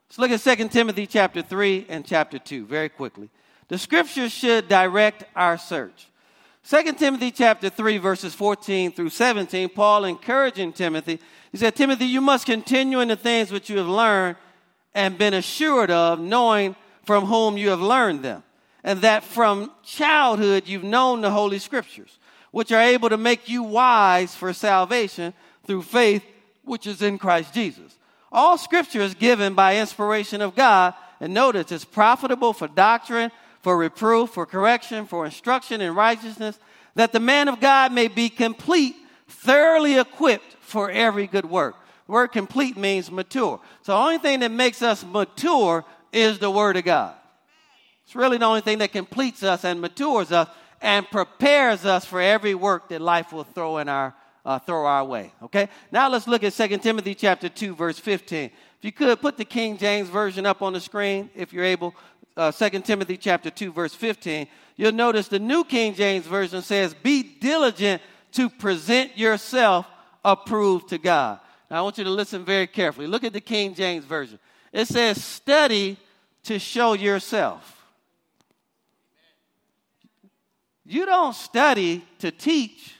Let's look at 2 Timothy chapter 3 and chapter 2 very quickly. The scripture should direct our search. 2 Timothy chapter 3 verses 14 through 17, Paul encouraging Timothy, he said, Timothy, you must continue in the things which you have learned and been assured of, knowing from whom you have learned them, and that from childhood you've known the Holy Scriptures, which are able to make you wise for salvation through faith which is in Christ Jesus. All Scripture is given by inspiration of God, and notice it's profitable for doctrine, for reproof, for correction, for instruction in righteousness, that the man of God may be complete, thoroughly equipped for every good work. The word complete means mature. So the only thing that makes us mature is the word of God. It's really the only thing that completes us and matures us and prepares us for every work that life will throw in our uh, throw our way. Okay. Now let's look at 2 Timothy chapter two, verse 15. If you could put the King James version up on the screen, if you're able uh, 2 Timothy chapter 2, verse 15, you'll notice the New King James Version says, Be diligent to present yourself approved to God. Now, I want you to listen very carefully. Look at the King James Version. It says, Study to show yourself. You don't study to teach,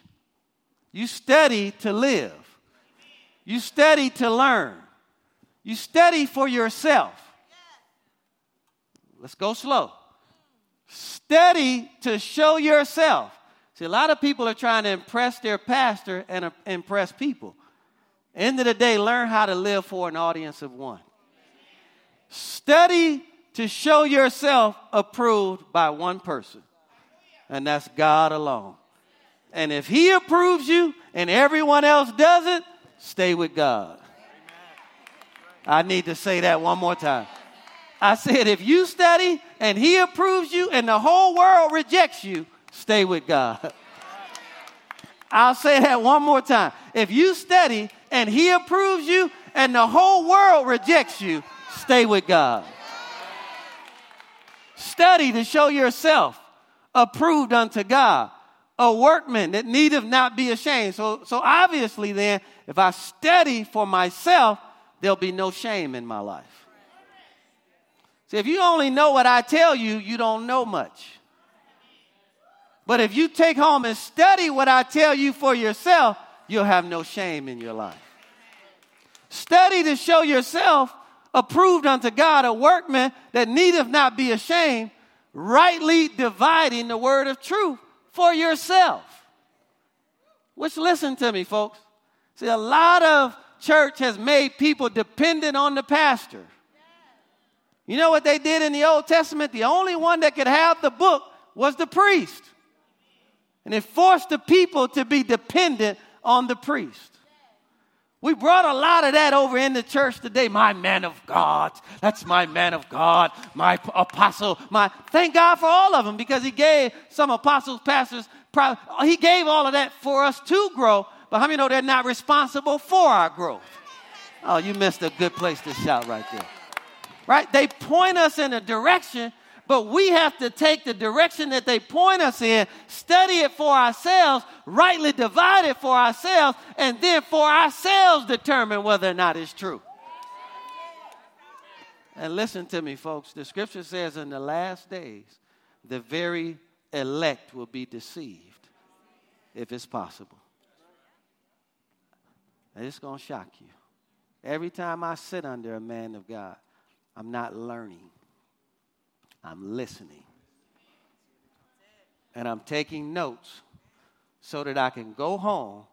you study to live. You study to learn. You study for yourself. Let's go slow. Study to show yourself. See, a lot of people are trying to impress their pastor and uh, impress people. End of the day, learn how to live for an audience of one. Study to show yourself approved by one person, and that's God alone. And if He approves you and everyone else doesn't, stay with God. I need to say that one more time. I said, if you study and he approves you and the whole world rejects you, stay with God. I'll say that one more time. If you study and he approves you and the whole world rejects you, stay with God. Study to show yourself approved unto God, a workman that needeth not be ashamed. So, so obviously, then, if I study for myself, there'll be no shame in my life. See, if you only know what I tell you, you don't know much. But if you take home and study what I tell you for yourself, you'll have no shame in your life. Study to show yourself approved unto God, a workman that needeth not be ashamed, rightly dividing the word of truth for yourself. Which, listen to me, folks. See, a lot of church has made people dependent on the pastor. You know what they did in the Old Testament? The only one that could have the book was the priest. And it forced the people to be dependent on the priest. We brought a lot of that over in the church today. My man of God. That's my man of God. My apostle. My thank God for all of them because he gave some apostles, pastors, he gave all of that for us to grow. But how many know they're not responsible for our growth? Oh, you missed a good place to shout right there right? They point us in a direction, but we have to take the direction that they point us in, study it for ourselves, rightly divide it for ourselves, and then for ourselves determine whether or not it's true. And listen to me, folks. The scripture says in the last days, the very elect will be deceived if it's possible. And it's going to shock you. Every time I sit under a man of God, I'm not learning. I'm listening. And I'm taking notes so that I can go home,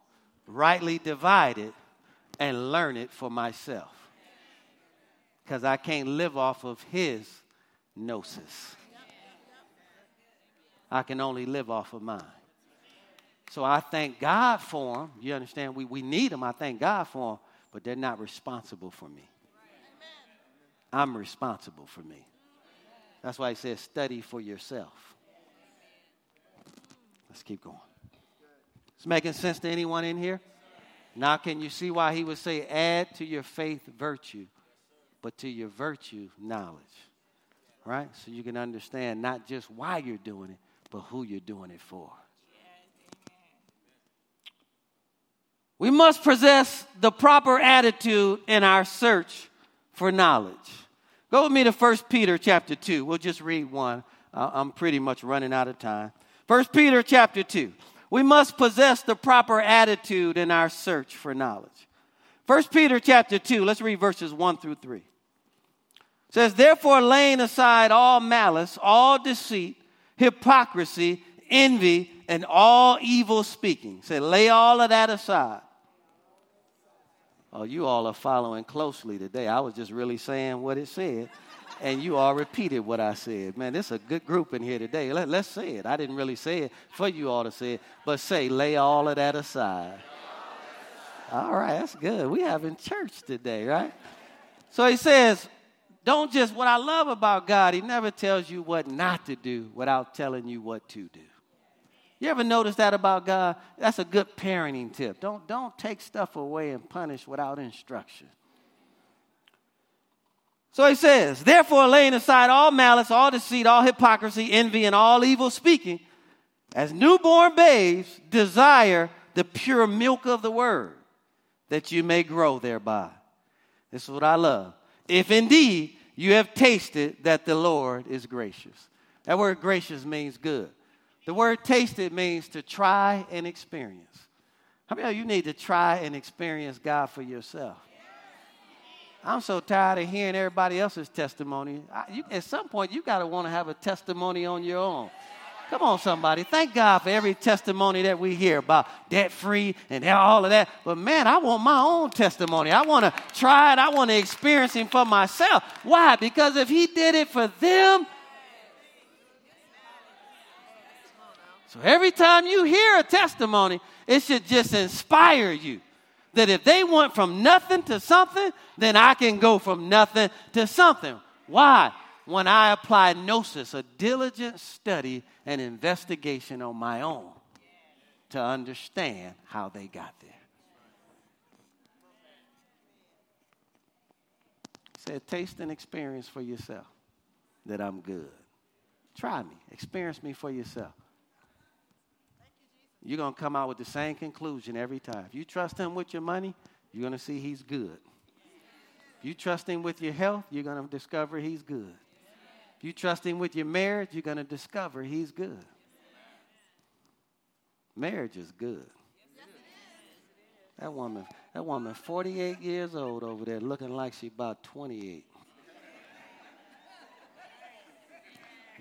rightly divide it, and learn it for myself. Because I can't live off of his gnosis. I can only live off of mine. So I thank God for them. You understand? We, we need them. I thank God for them, but they're not responsible for me. I'm responsible for me. That's why he says, study for yourself. Let's keep going. It's making sense to anyone in here? Now, can you see why he would say, add to your faith virtue, but to your virtue, knowledge? Right? So you can understand not just why you're doing it, but who you're doing it for. We must possess the proper attitude in our search for knowledge. Go with me to 1 Peter chapter 2. We'll just read one. I'm pretty much running out of time. 1 Peter chapter 2. We must possess the proper attitude in our search for knowledge. 1 Peter chapter 2, let's read verses 1 through 3. It says, Therefore, laying aside all malice, all deceit, hypocrisy, envy, and all evil speaking. Say, lay all of that aside. Oh, you all are following closely today. I was just really saying what it said, and you all repeated what I said. Man, this is a good group in here today. Let, us say it. I didn't really say it for you all to say it, but say, lay all of that aside. All right, that's good. We having church today, right? So he says, don't just, what I love about God, He never tells you what not to do without telling you what to do. You ever notice that about God? That's a good parenting tip. Don't, don't take stuff away and punish without instruction. So he says, therefore, laying aside all malice, all deceit, all hypocrisy, envy, and all evil speaking, as newborn babes, desire the pure milk of the word, that you may grow thereby. This is what I love. If indeed you have tasted that the Lord is gracious. That word gracious means good. The word tasted means to try and experience. How many of you need to try and experience God for yourself? I'm so tired of hearing everybody else's testimony. I, you, at some point, you got to want to have a testimony on your own. Come on, somebody. Thank God for every testimony that we hear about debt free and all of that. But man, I want my own testimony. I want to try it. I want to experience Him for myself. Why? Because if He did it for them, so every time you hear a testimony, it should just inspire you that if they went from nothing to something, then I can go from nothing to something. Why? when I apply gnosis, a diligent study and investigation on my own to understand how they got there. He said, taste and experience for yourself that I'm good. Try me, experience me for yourself. You're going to come out with the same conclusion every time. If you trust him with your money, you're going to see he's good. If you trust him with your health, you're going to discover he's good. If you trust Him with your marriage, you're going to discover He's good. Marriage is good. That woman, that woman, 48 years old over there, looking like she about 28.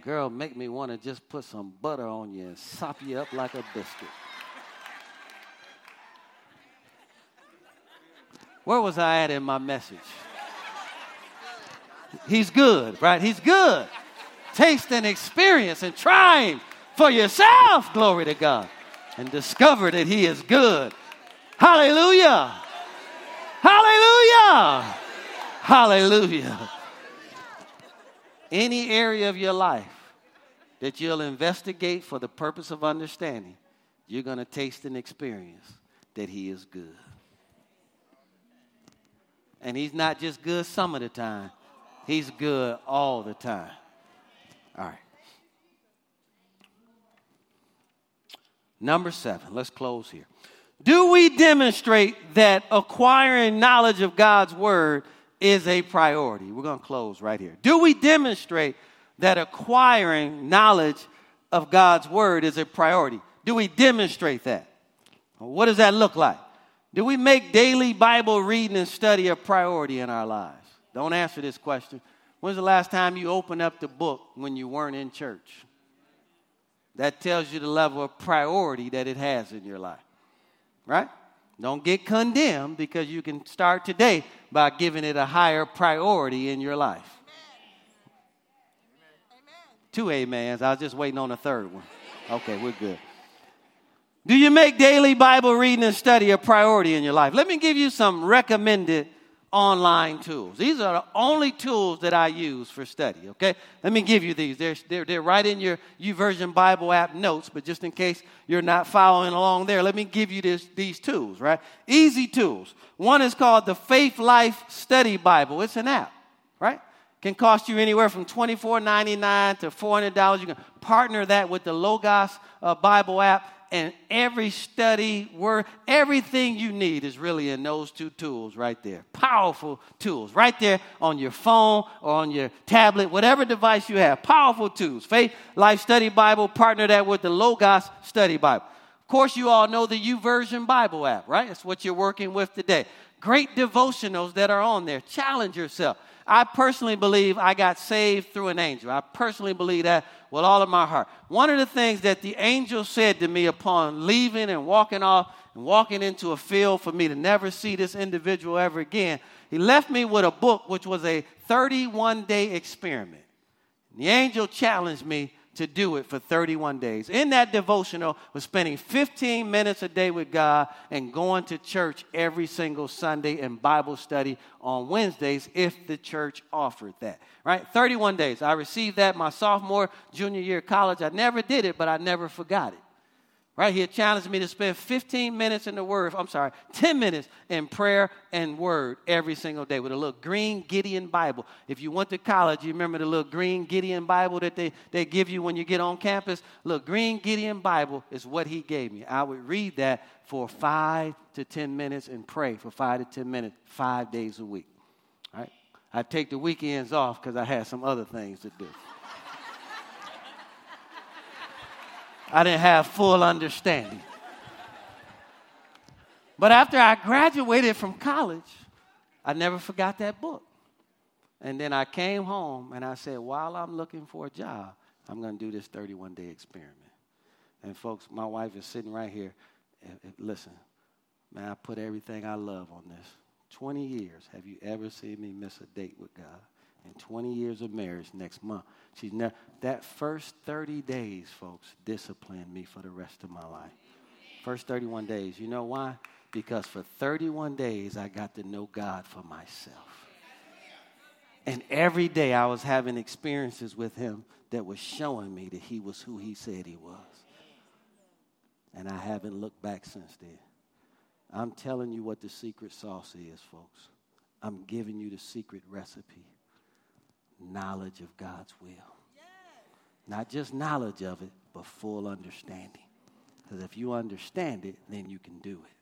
Girl, make me want to just put some butter on you and sop you up like a biscuit. Where was I at in my message? He's good, right? He's good. Taste and experience and try him for yourself, glory to God, and discover that He is good. Hallelujah. Hallelujah. Hallelujah. Any area of your life that you'll investigate for the purpose of understanding, you're going to taste and experience that He is good. And He's not just good some of the time, He's good all the time. All right. Number seven, let's close here. Do we demonstrate that acquiring knowledge of God's word is a priority? We're going to close right here. Do we demonstrate that acquiring knowledge of God's word is a priority? Do we demonstrate that? What does that look like? Do we make daily Bible reading and study a priority in our lives? Don't answer this question. When's the last time you opened up the book when you weren't in church? That tells you the level of priority that it has in your life. Right? Don't get condemned because you can start today by giving it a higher priority in your life. Two amens. I was just waiting on a third one. Okay, we're good. Do you make daily Bible reading and study a priority in your life? Let me give you some recommended online tools. These are the only tools that I use for study, okay? Let me give you these. They're, they're, they're right in your YouVersion Bible app notes, but just in case you're not following along there, let me give you this, these tools, right? Easy tools. One is called the Faithlife Study Bible. It's an app? Can cost you anywhere from $24.99 to $400. You can partner that with the Logos uh, Bible app and every study word, everything you need is really in those two tools right there. Powerful tools right there on your phone or on your tablet, whatever device you have. Powerful tools. Faith Life Study Bible, partner that with the Logos Study Bible. Of course, you all know the YouVersion Bible app, right? That's what you're working with today. Great devotionals that are on there. Challenge yourself. I personally believe I got saved through an angel. I personally believe that with all of my heart. One of the things that the angel said to me upon leaving and walking off and walking into a field for me to never see this individual ever again, he left me with a book which was a 31 day experiment. The angel challenged me to do it for 31 days. In that devotional was spending 15 minutes a day with God and going to church every single Sunday and Bible study on Wednesdays if the church offered that. Right? 31 days. I received that my sophomore, junior year college. I never did it, but I never forgot it. Right? He challenged me to spend 15 minutes in the Word, I'm sorry, 10 minutes in prayer and Word every single day with a little green Gideon Bible. If you went to college, you remember the little green Gideon Bible that they, they give you when you get on campus? Look, green Gideon Bible is what he gave me. I would read that for five to 10 minutes and pray for five to 10 minutes, five days a week. Right? I'd take the weekends off because I had some other things to do. I didn't have full understanding. But after I graduated from college, I never forgot that book. And then I came home and I said, while I'm looking for a job, I'm going to do this 31 day experiment. And folks, my wife is sitting right here. Listen, man, I put everything I love on this. 20 years. Have you ever seen me miss a date with God? In 20 years of marriage next month. She's never, that first 30 days, folks, disciplined me for the rest of my life. First 31 days. You know why? Because for 31 days, I got to know God for myself. And every day I was having experiences with Him that was showing me that He was who He said He was. And I haven't looked back since then. I'm telling you what the secret sauce is, folks. I'm giving you the secret recipe knowledge of God's will. Not just knowledge of it, but full understanding. Because if you understand it, then you can do it.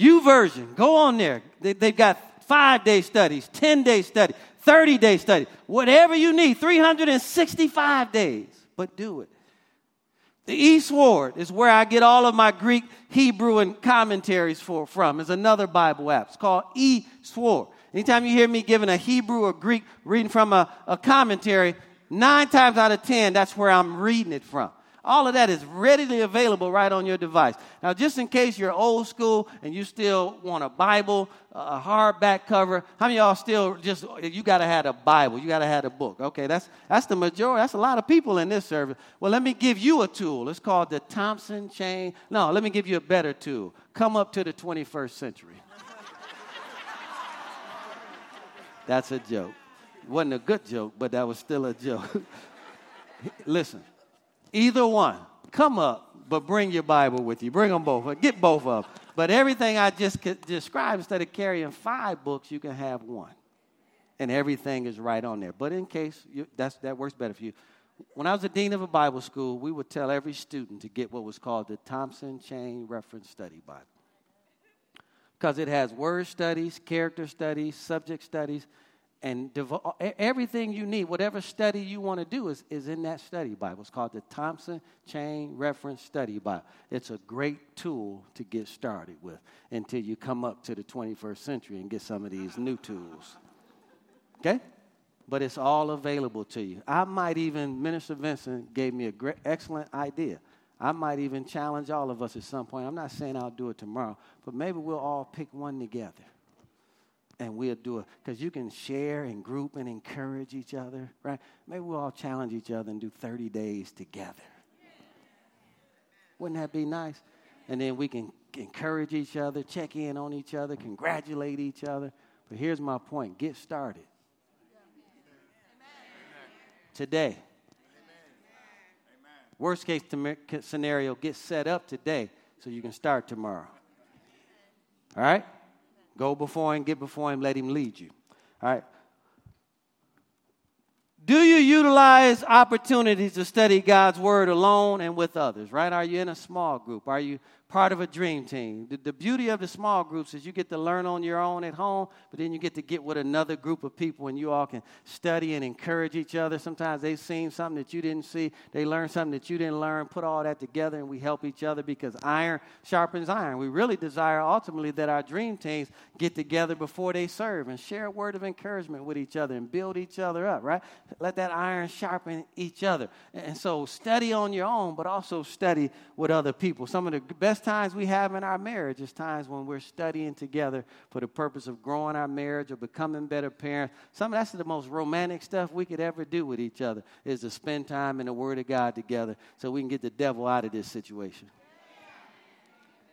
YouVersion, go on there. They, have got five day studies, 10 day study, 30 day study, whatever you need, 365 days, but do it. The eSword is where I get all of my Greek, Hebrew, and commentaries for, from. It's another Bible app. It's called eSword. Anytime you hear me giving a Hebrew or Greek reading from a, a commentary, nine times out of ten, that's where I'm reading it from. All of that is readily available right on your device. Now, just in case you're old school and you still want a Bible, a hardback cover, how many y'all still just, you got to have a Bible, you got to have a book? Okay, that's, that's the majority, that's a lot of people in this service. Well, let me give you a tool. It's called the Thompson Chain. No, let me give you a better tool. Come up to the 21st century. That's a joke. Wasn't a good joke, but that was still a joke. Listen, either one, come up, but bring your Bible with you. Bring them both. Get both of them. But everything I just described, instead of carrying five books, you can have one. And everything is right on there. But in case you, that's, that works better for you. When I was a dean of a Bible school, we would tell every student to get what was called the Thompson Chain Reference Study Bible because it has word studies, character studies, subject studies, and everything you need, whatever study you want to do, is, is in that study Bible. It's called the Thompson Chain Reference Study Bible. It's a great tool to get started with until you come up to the 21st century and get some of these new tools. Okay? But it's all available to you. I might even, Minister Vincent gave me a great, excellent idea. I might even challenge all of us at some point. I'm not saying I'll do it tomorrow, but maybe we'll all pick one together and we'll do it because you can share and group and encourage each other, right? Maybe we'll all challenge each other and do 30 days together. Wouldn't that be nice? And then we can encourage each other, check in on each other, congratulate each other. But here's my point get started today. Worst case scenario, get set up today so you can start tomorrow. All right? Go before him, get before him, let him lead you. All right? Do you utilize opportunities to study God's word alone and with others, right? Are you in a small group? Are you part of a dream team. The, the, beauty of the small groups is you get to learn on your own at home, but then you get to get with another group of people and you all can study and encourage each other. Sometimes they've seen something that you didn't see, they learn something that you didn't learn, put all that together, and we help each other because iron sharpens iron. We really desire ultimately that our dream teams get together before they serve and share a word of encouragement with each other and build each other up, right? Let that iron sharpen each other. And so study on your own, but also study with other people. Some of the best best times we have in our marriage is times when we're studying together for the purpose of growing our marriage or becoming better parents. Some of that's the most romantic stuff we could ever do with each other is to spend time in the Word of God together so we can get the devil out of this situation.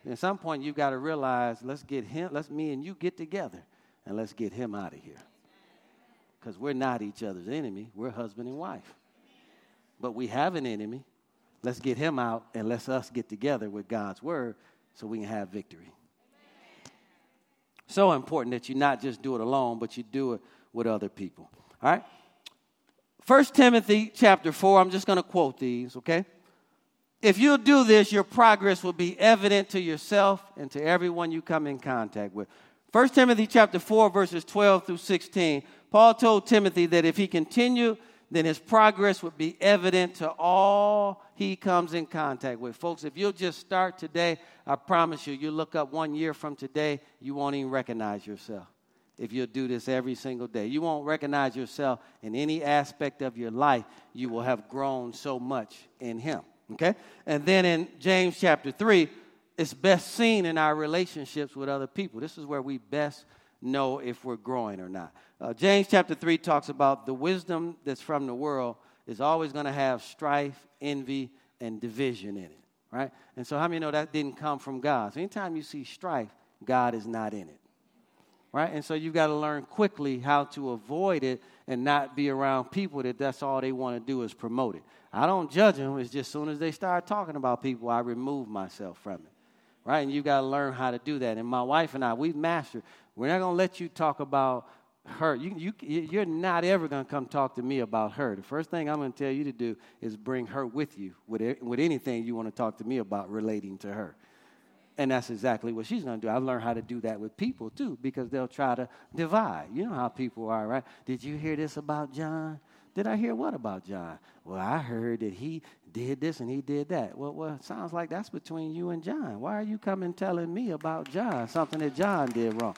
At some point, you've got to realize, let's get him, let's me and you get together and let's get him out of here. Because we're not each other's enemy, we're husband and wife. But we have an enemy, Let's get him out and let's us get together with God's word so we can have victory. So important that you not just do it alone, but you do it with other people. All right? First Timothy chapter 4, I'm just going to quote these, okay? If you'll do this, your progress will be evident to yourself and to everyone you come in contact with. First Timothy chapter 4, verses 12 through 16. Paul told Timothy that if he continued then his progress would be evident to all he comes in contact with. Folks, if you'll just start today, I promise you, you look up one year from today, you won't even recognize yourself. If you'll do this every single day, you won't recognize yourself in any aspect of your life. You will have grown so much in him. Okay? And then in James chapter 3, it's best seen in our relationships with other people. This is where we best know if we're growing or not. Uh, James chapter 3 talks about the wisdom that's from the world is always going to have strife, envy, and division in it, right? And so, how many know that didn't come from God? So, anytime you see strife, God is not in it, right? And so, you've got to learn quickly how to avoid it and not be around people that that's all they want to do is promote it. I don't judge them, it's just as soon as they start talking about people, I remove myself from it right? And you've got to learn how to do that. And my wife and I, we've mastered. We're not going to let you talk about her. You, you, you're not ever going to come talk to me about her. The first thing I'm going to tell you to do is bring her with you with, with anything you want to talk to me about relating to her. And that's exactly what she's going to do. I've learned how to do that with people too, because they'll try to divide. You know how people are, right? Did you hear this about John? Did I hear what about John? Well, I heard that he did this and he did that. Well, well, sounds like that's between you and John. Why are you coming telling me about John, something that John did wrong?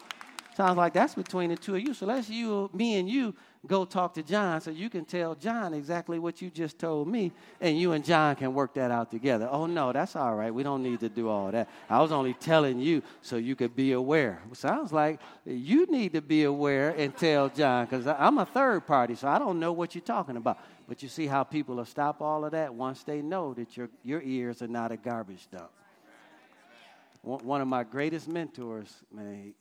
Sounds like that's between the two of you. So let's you, me and you, go talk to John so you can tell John exactly what you just told me, and you and John can work that out together. Oh, no, that's all right. We don't need to do all that. I was only telling you so you could be aware. Sounds like you need to be aware and tell John because I'm a third party, so I don't know what you're talking about. But you see how people will stop all of that once they know that your, your ears are not a garbage dump. One of my greatest mentors, man,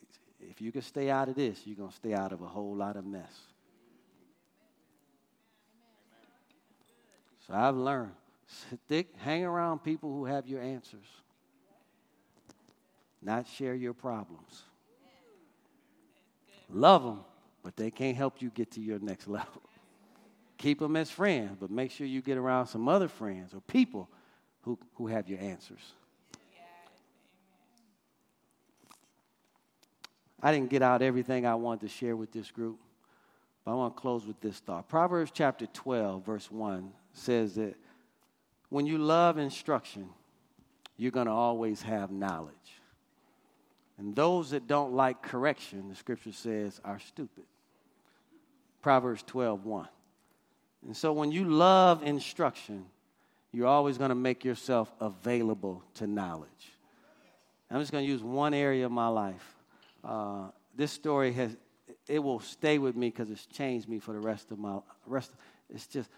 if you can stay out of this, you're going to stay out of a whole lot of mess. So I've learned stick, hang around people who have your answers, not share your problems. Love them, but they can't help you get to your next level. Keep them as friends, but make sure you get around some other friends or people who, who have your answers. I didn't get out everything I wanted to share with this group, but I want to close with this thought. Proverbs chapter 12, verse 1 says that when you love instruction, you're going to always have knowledge. And those that don't like correction, the scripture says, are stupid. Proverbs 12 1. And so when you love instruction, you're always going to make yourself available to knowledge. I'm just going to use one area of my life. Uh, this story has, it will stay with me because it's changed me for the rest of my, rest. It's just,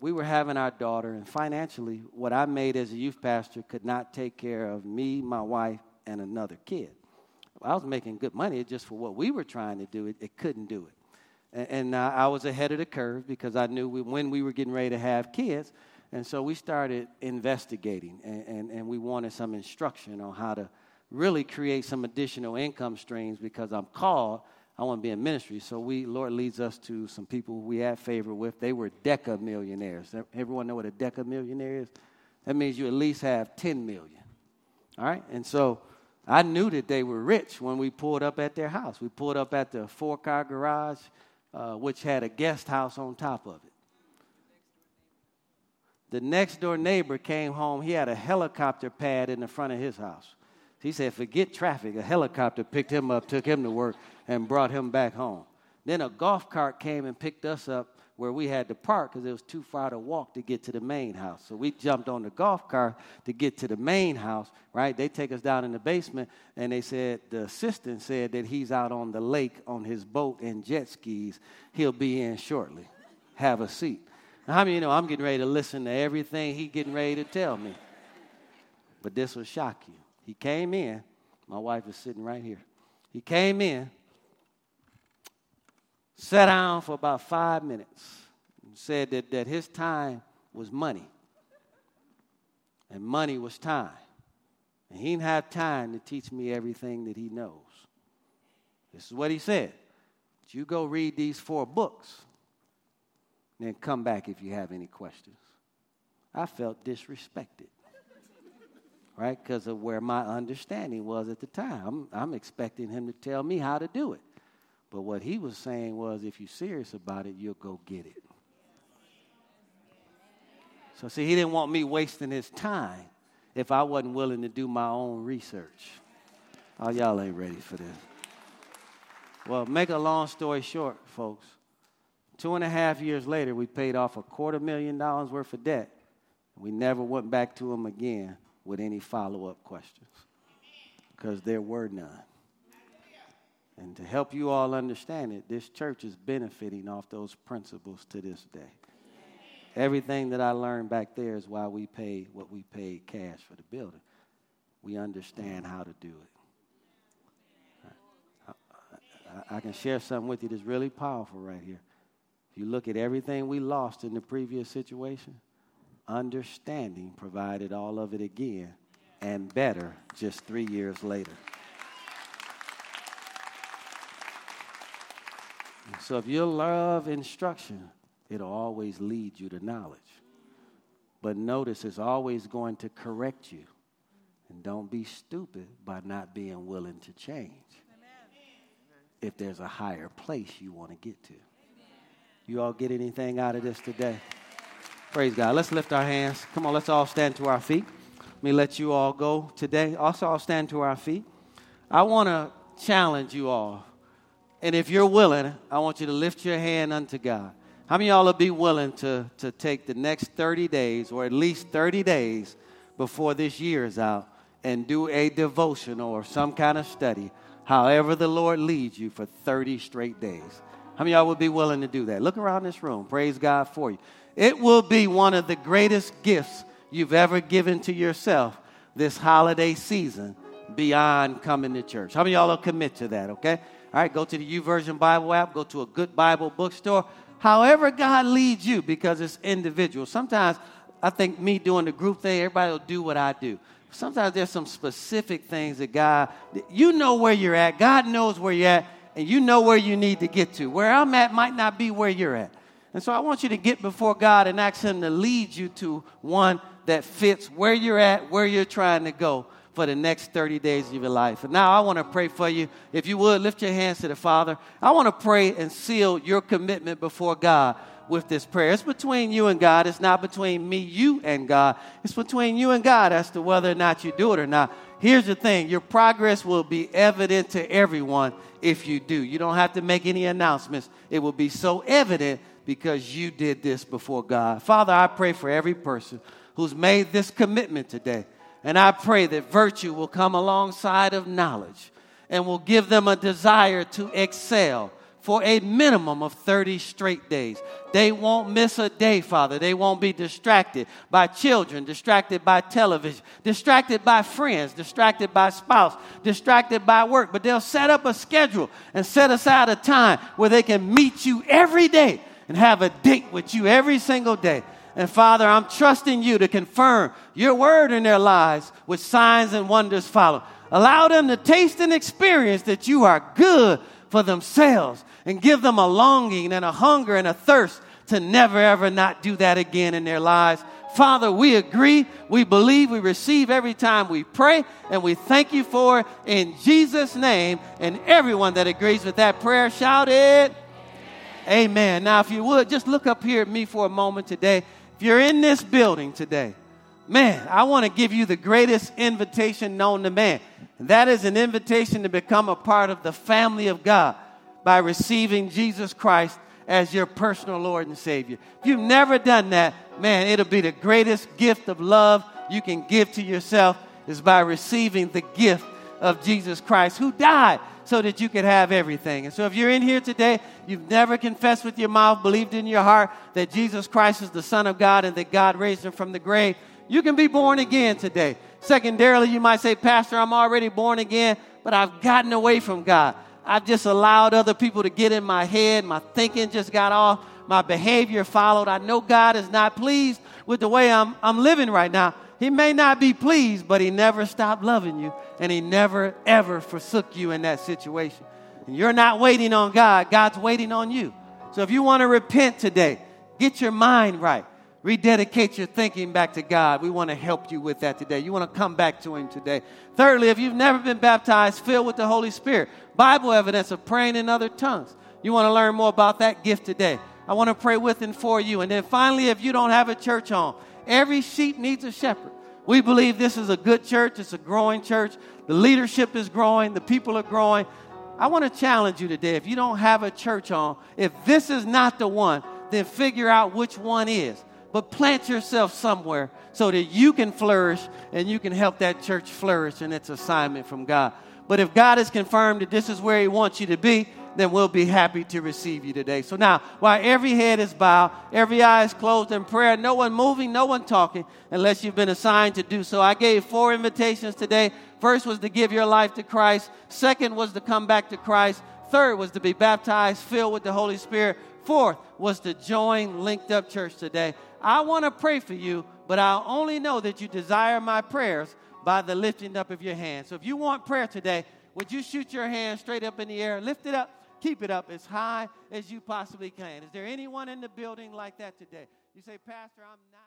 we were having our daughter, and financially, what I made as a youth pastor could not take care of me, my wife, and another kid. I was making good money just for what we were trying to do, it, it couldn't do it. And, and I was ahead of the curve because I knew we, when we were getting ready to have kids. And so we started investigating, and, and, and we wanted some instruction on how to really create some additional income streams because I'm called I want to be in ministry. So we, Lord leads us to some people we had favor with. They were deca millionaires. Everyone know what a deca millionaire is? That means you at least have 10 million. All right? And so I knew that they were rich when we pulled up at their house. We pulled up at the four car garage, uh, which had a guest house on top of it. The next door neighbor came home. He had a helicopter pad in the front of his house. He said, Forget traffic. A helicopter picked him up, took him to work, and brought him back home. Then a golf cart came and picked us up where we had to park because it was too far to walk to get to the main house. So we jumped on the golf cart to get to the main house, right? They take us down in the basement, and they said, the assistant said that he's out on the lake on his boat and jet skis. He'll be in shortly. Have a seat. Now, how many you know I'm getting ready to listen to everything he's getting ready to tell me? But this will shock you. He came in. My wife is sitting right here. He came in sat down for about five minutes and said that, that his time was money and money was time. And he didn't have time to teach me everything that he knows. This is what he said. You go read these four books, then come back if you have any questions. I felt disrespected, right? Because of where my understanding was at the time. I'm, I'm expecting him to tell me how to do it. But what he was saying was if you're serious about it, you'll go get it. So, see, he didn't want me wasting his time if I wasn't willing to do my own research. Oh, y'all ain't ready for this. Well, make a long story short, folks. Two and a half years later, we paid off a quarter million dollars worth of debt. We never went back to him again with any follow up questions because there were none. And to help you all understand it, this church is benefiting off those principles to this day. Everything that I learned back there is why we paid what we paid cash for the building. We understand how to do it. I, I, can share something with you that's really powerful right here. If you look at everything we lost in the previous situation, understanding provided all of it again and better just three years later. So if you love instruction, it'll always lead you to knowledge. But notice it's always going to correct you. And don't be stupid by not being willing to change. If there's a higher place you want to get to. You all get anything out of this today? Praise God. Let's lift our hands. Come on, let's all stand to our feet. Let me let you all go today. Also, all stand to our feet. I want to challenge you all and if you're willing, I want you to lift your hand unto God. How many of y'all will be willing to, to take the next 30 days, or at least 30 days before this year is out, and do a devotion or some kind of study, however the Lord leads you for 30 straight days? How many of y'all would be willing to do that? Look around this room. Praise God for you. It will be one of the greatest gifts you've ever given to yourself this holiday season beyond coming to church. How many of y'all will commit to that, okay? All right, go to the YouVersion Bible app, go to a good Bible bookstore. However, God leads you because it's individual. Sometimes I think me doing the group thing, everybody will do what I do. Sometimes there's some specific things that God, you know where you're at. God knows where you're at, and you know where you need to get to. Where I'm at might not be where you're at. And so I want you to get before God and ask Him to lead you to one that fits where you're at, where you're trying to go for the next 30 days of your life. And now I want to pray for you. If you would, lift your hands to the Father. I want to pray and seal your commitment before God with this prayer. It's between you and God. It's not between me, you, and God. It's between you and God as to whether or not you do it or not. Here's the thing your progress will be evident to everyone if you do. You don't have to make any announcements, it will be so evident because you did this before God. Father, I pray for every person who's made this commitment today. And I pray that virtue will come alongside of knowledge and will give them a desire to excel for a minimum of 30 straight days. They won't miss a day, Father. They won't be distracted by children, distracted by television, distracted by friends, distracted by spouse, distracted by work. But they'll set up a schedule and set aside a time where they can meet you every day and have a date with you every single day. And Father, I'm trusting you to confirm your word in their lives with signs and wonders follow. Allow them to taste and experience that you are good for themselves and give them a longing and a hunger and a thirst to never ever not do that again in their lives. Father, we agree, we believe, we receive every time we pray, and we thank you for it in Jesus' name. And everyone that agrees with that prayer, shout it. Amen. Now, if you would, just look up here at me for a moment today. If you're in this building today, man, I want to give you the greatest invitation known to man. That is an invitation to become a part of the family of God by receiving Jesus Christ as your personal Lord and Savior. If you've never done that, man, it'll be the greatest gift of love you can give to yourself is by receiving the gift of Jesus Christ who died so that you could have everything. And so if you're in here today, you've never confessed with your mouth, believed in your heart that Jesus Christ is the Son of God and that God raised him from the grave, you can be born again today. Secondarily, you might say, Pastor, I'm already born again, but I've gotten away from God. I've just allowed other people to get in my head. My thinking just got off. My behavior followed. I know God is not pleased with the way I'm, I'm living right now. He may not be pleased, but He never stopped loving you, and He never, ever forsook you in that situation. And you're not waiting on God, God's waiting on you. So if you want to repent today, get your mind right rededicate your thinking back to God. We want to help you with that today. You want to come back to Him today. Thirdly, if you've never been baptized, filled with the Holy Spirit, Bible evidence of praying in other tongues. You want to learn more about that gift today. I want to pray with and for you. And then finally, if you don't have a church home, every sheep needs a shepherd. We believe this is a good church, it's a growing church. The leadership is growing, the people are growing. I want to challenge you today. If you don't have a church on, if this is not the one, then figure out which one is but plant yourself somewhere so that you can flourish and you can help that church flourish in its assignment from God. But if God has confirmed that this is where He wants you to be, then we'll be happy to receive you today. So now, while every head is bowed, every eye is closed in prayer, no one moving, no one talking, unless you've been assigned to do so. I gave four invitations today. First was to give your life to Christ. Second was to come back to Christ. Third was to be baptized, filled with the Holy Spirit. Fourth was to join Linked Up Church today. I want to pray for you, but I'll only know that you desire my prayers by the lifting up of your hand. So if you want prayer today, would you shoot your hand straight up in the air, lift it up, keep it up as high as you possibly can? Is there anyone in the building like that today? You say, Pastor, I'm not.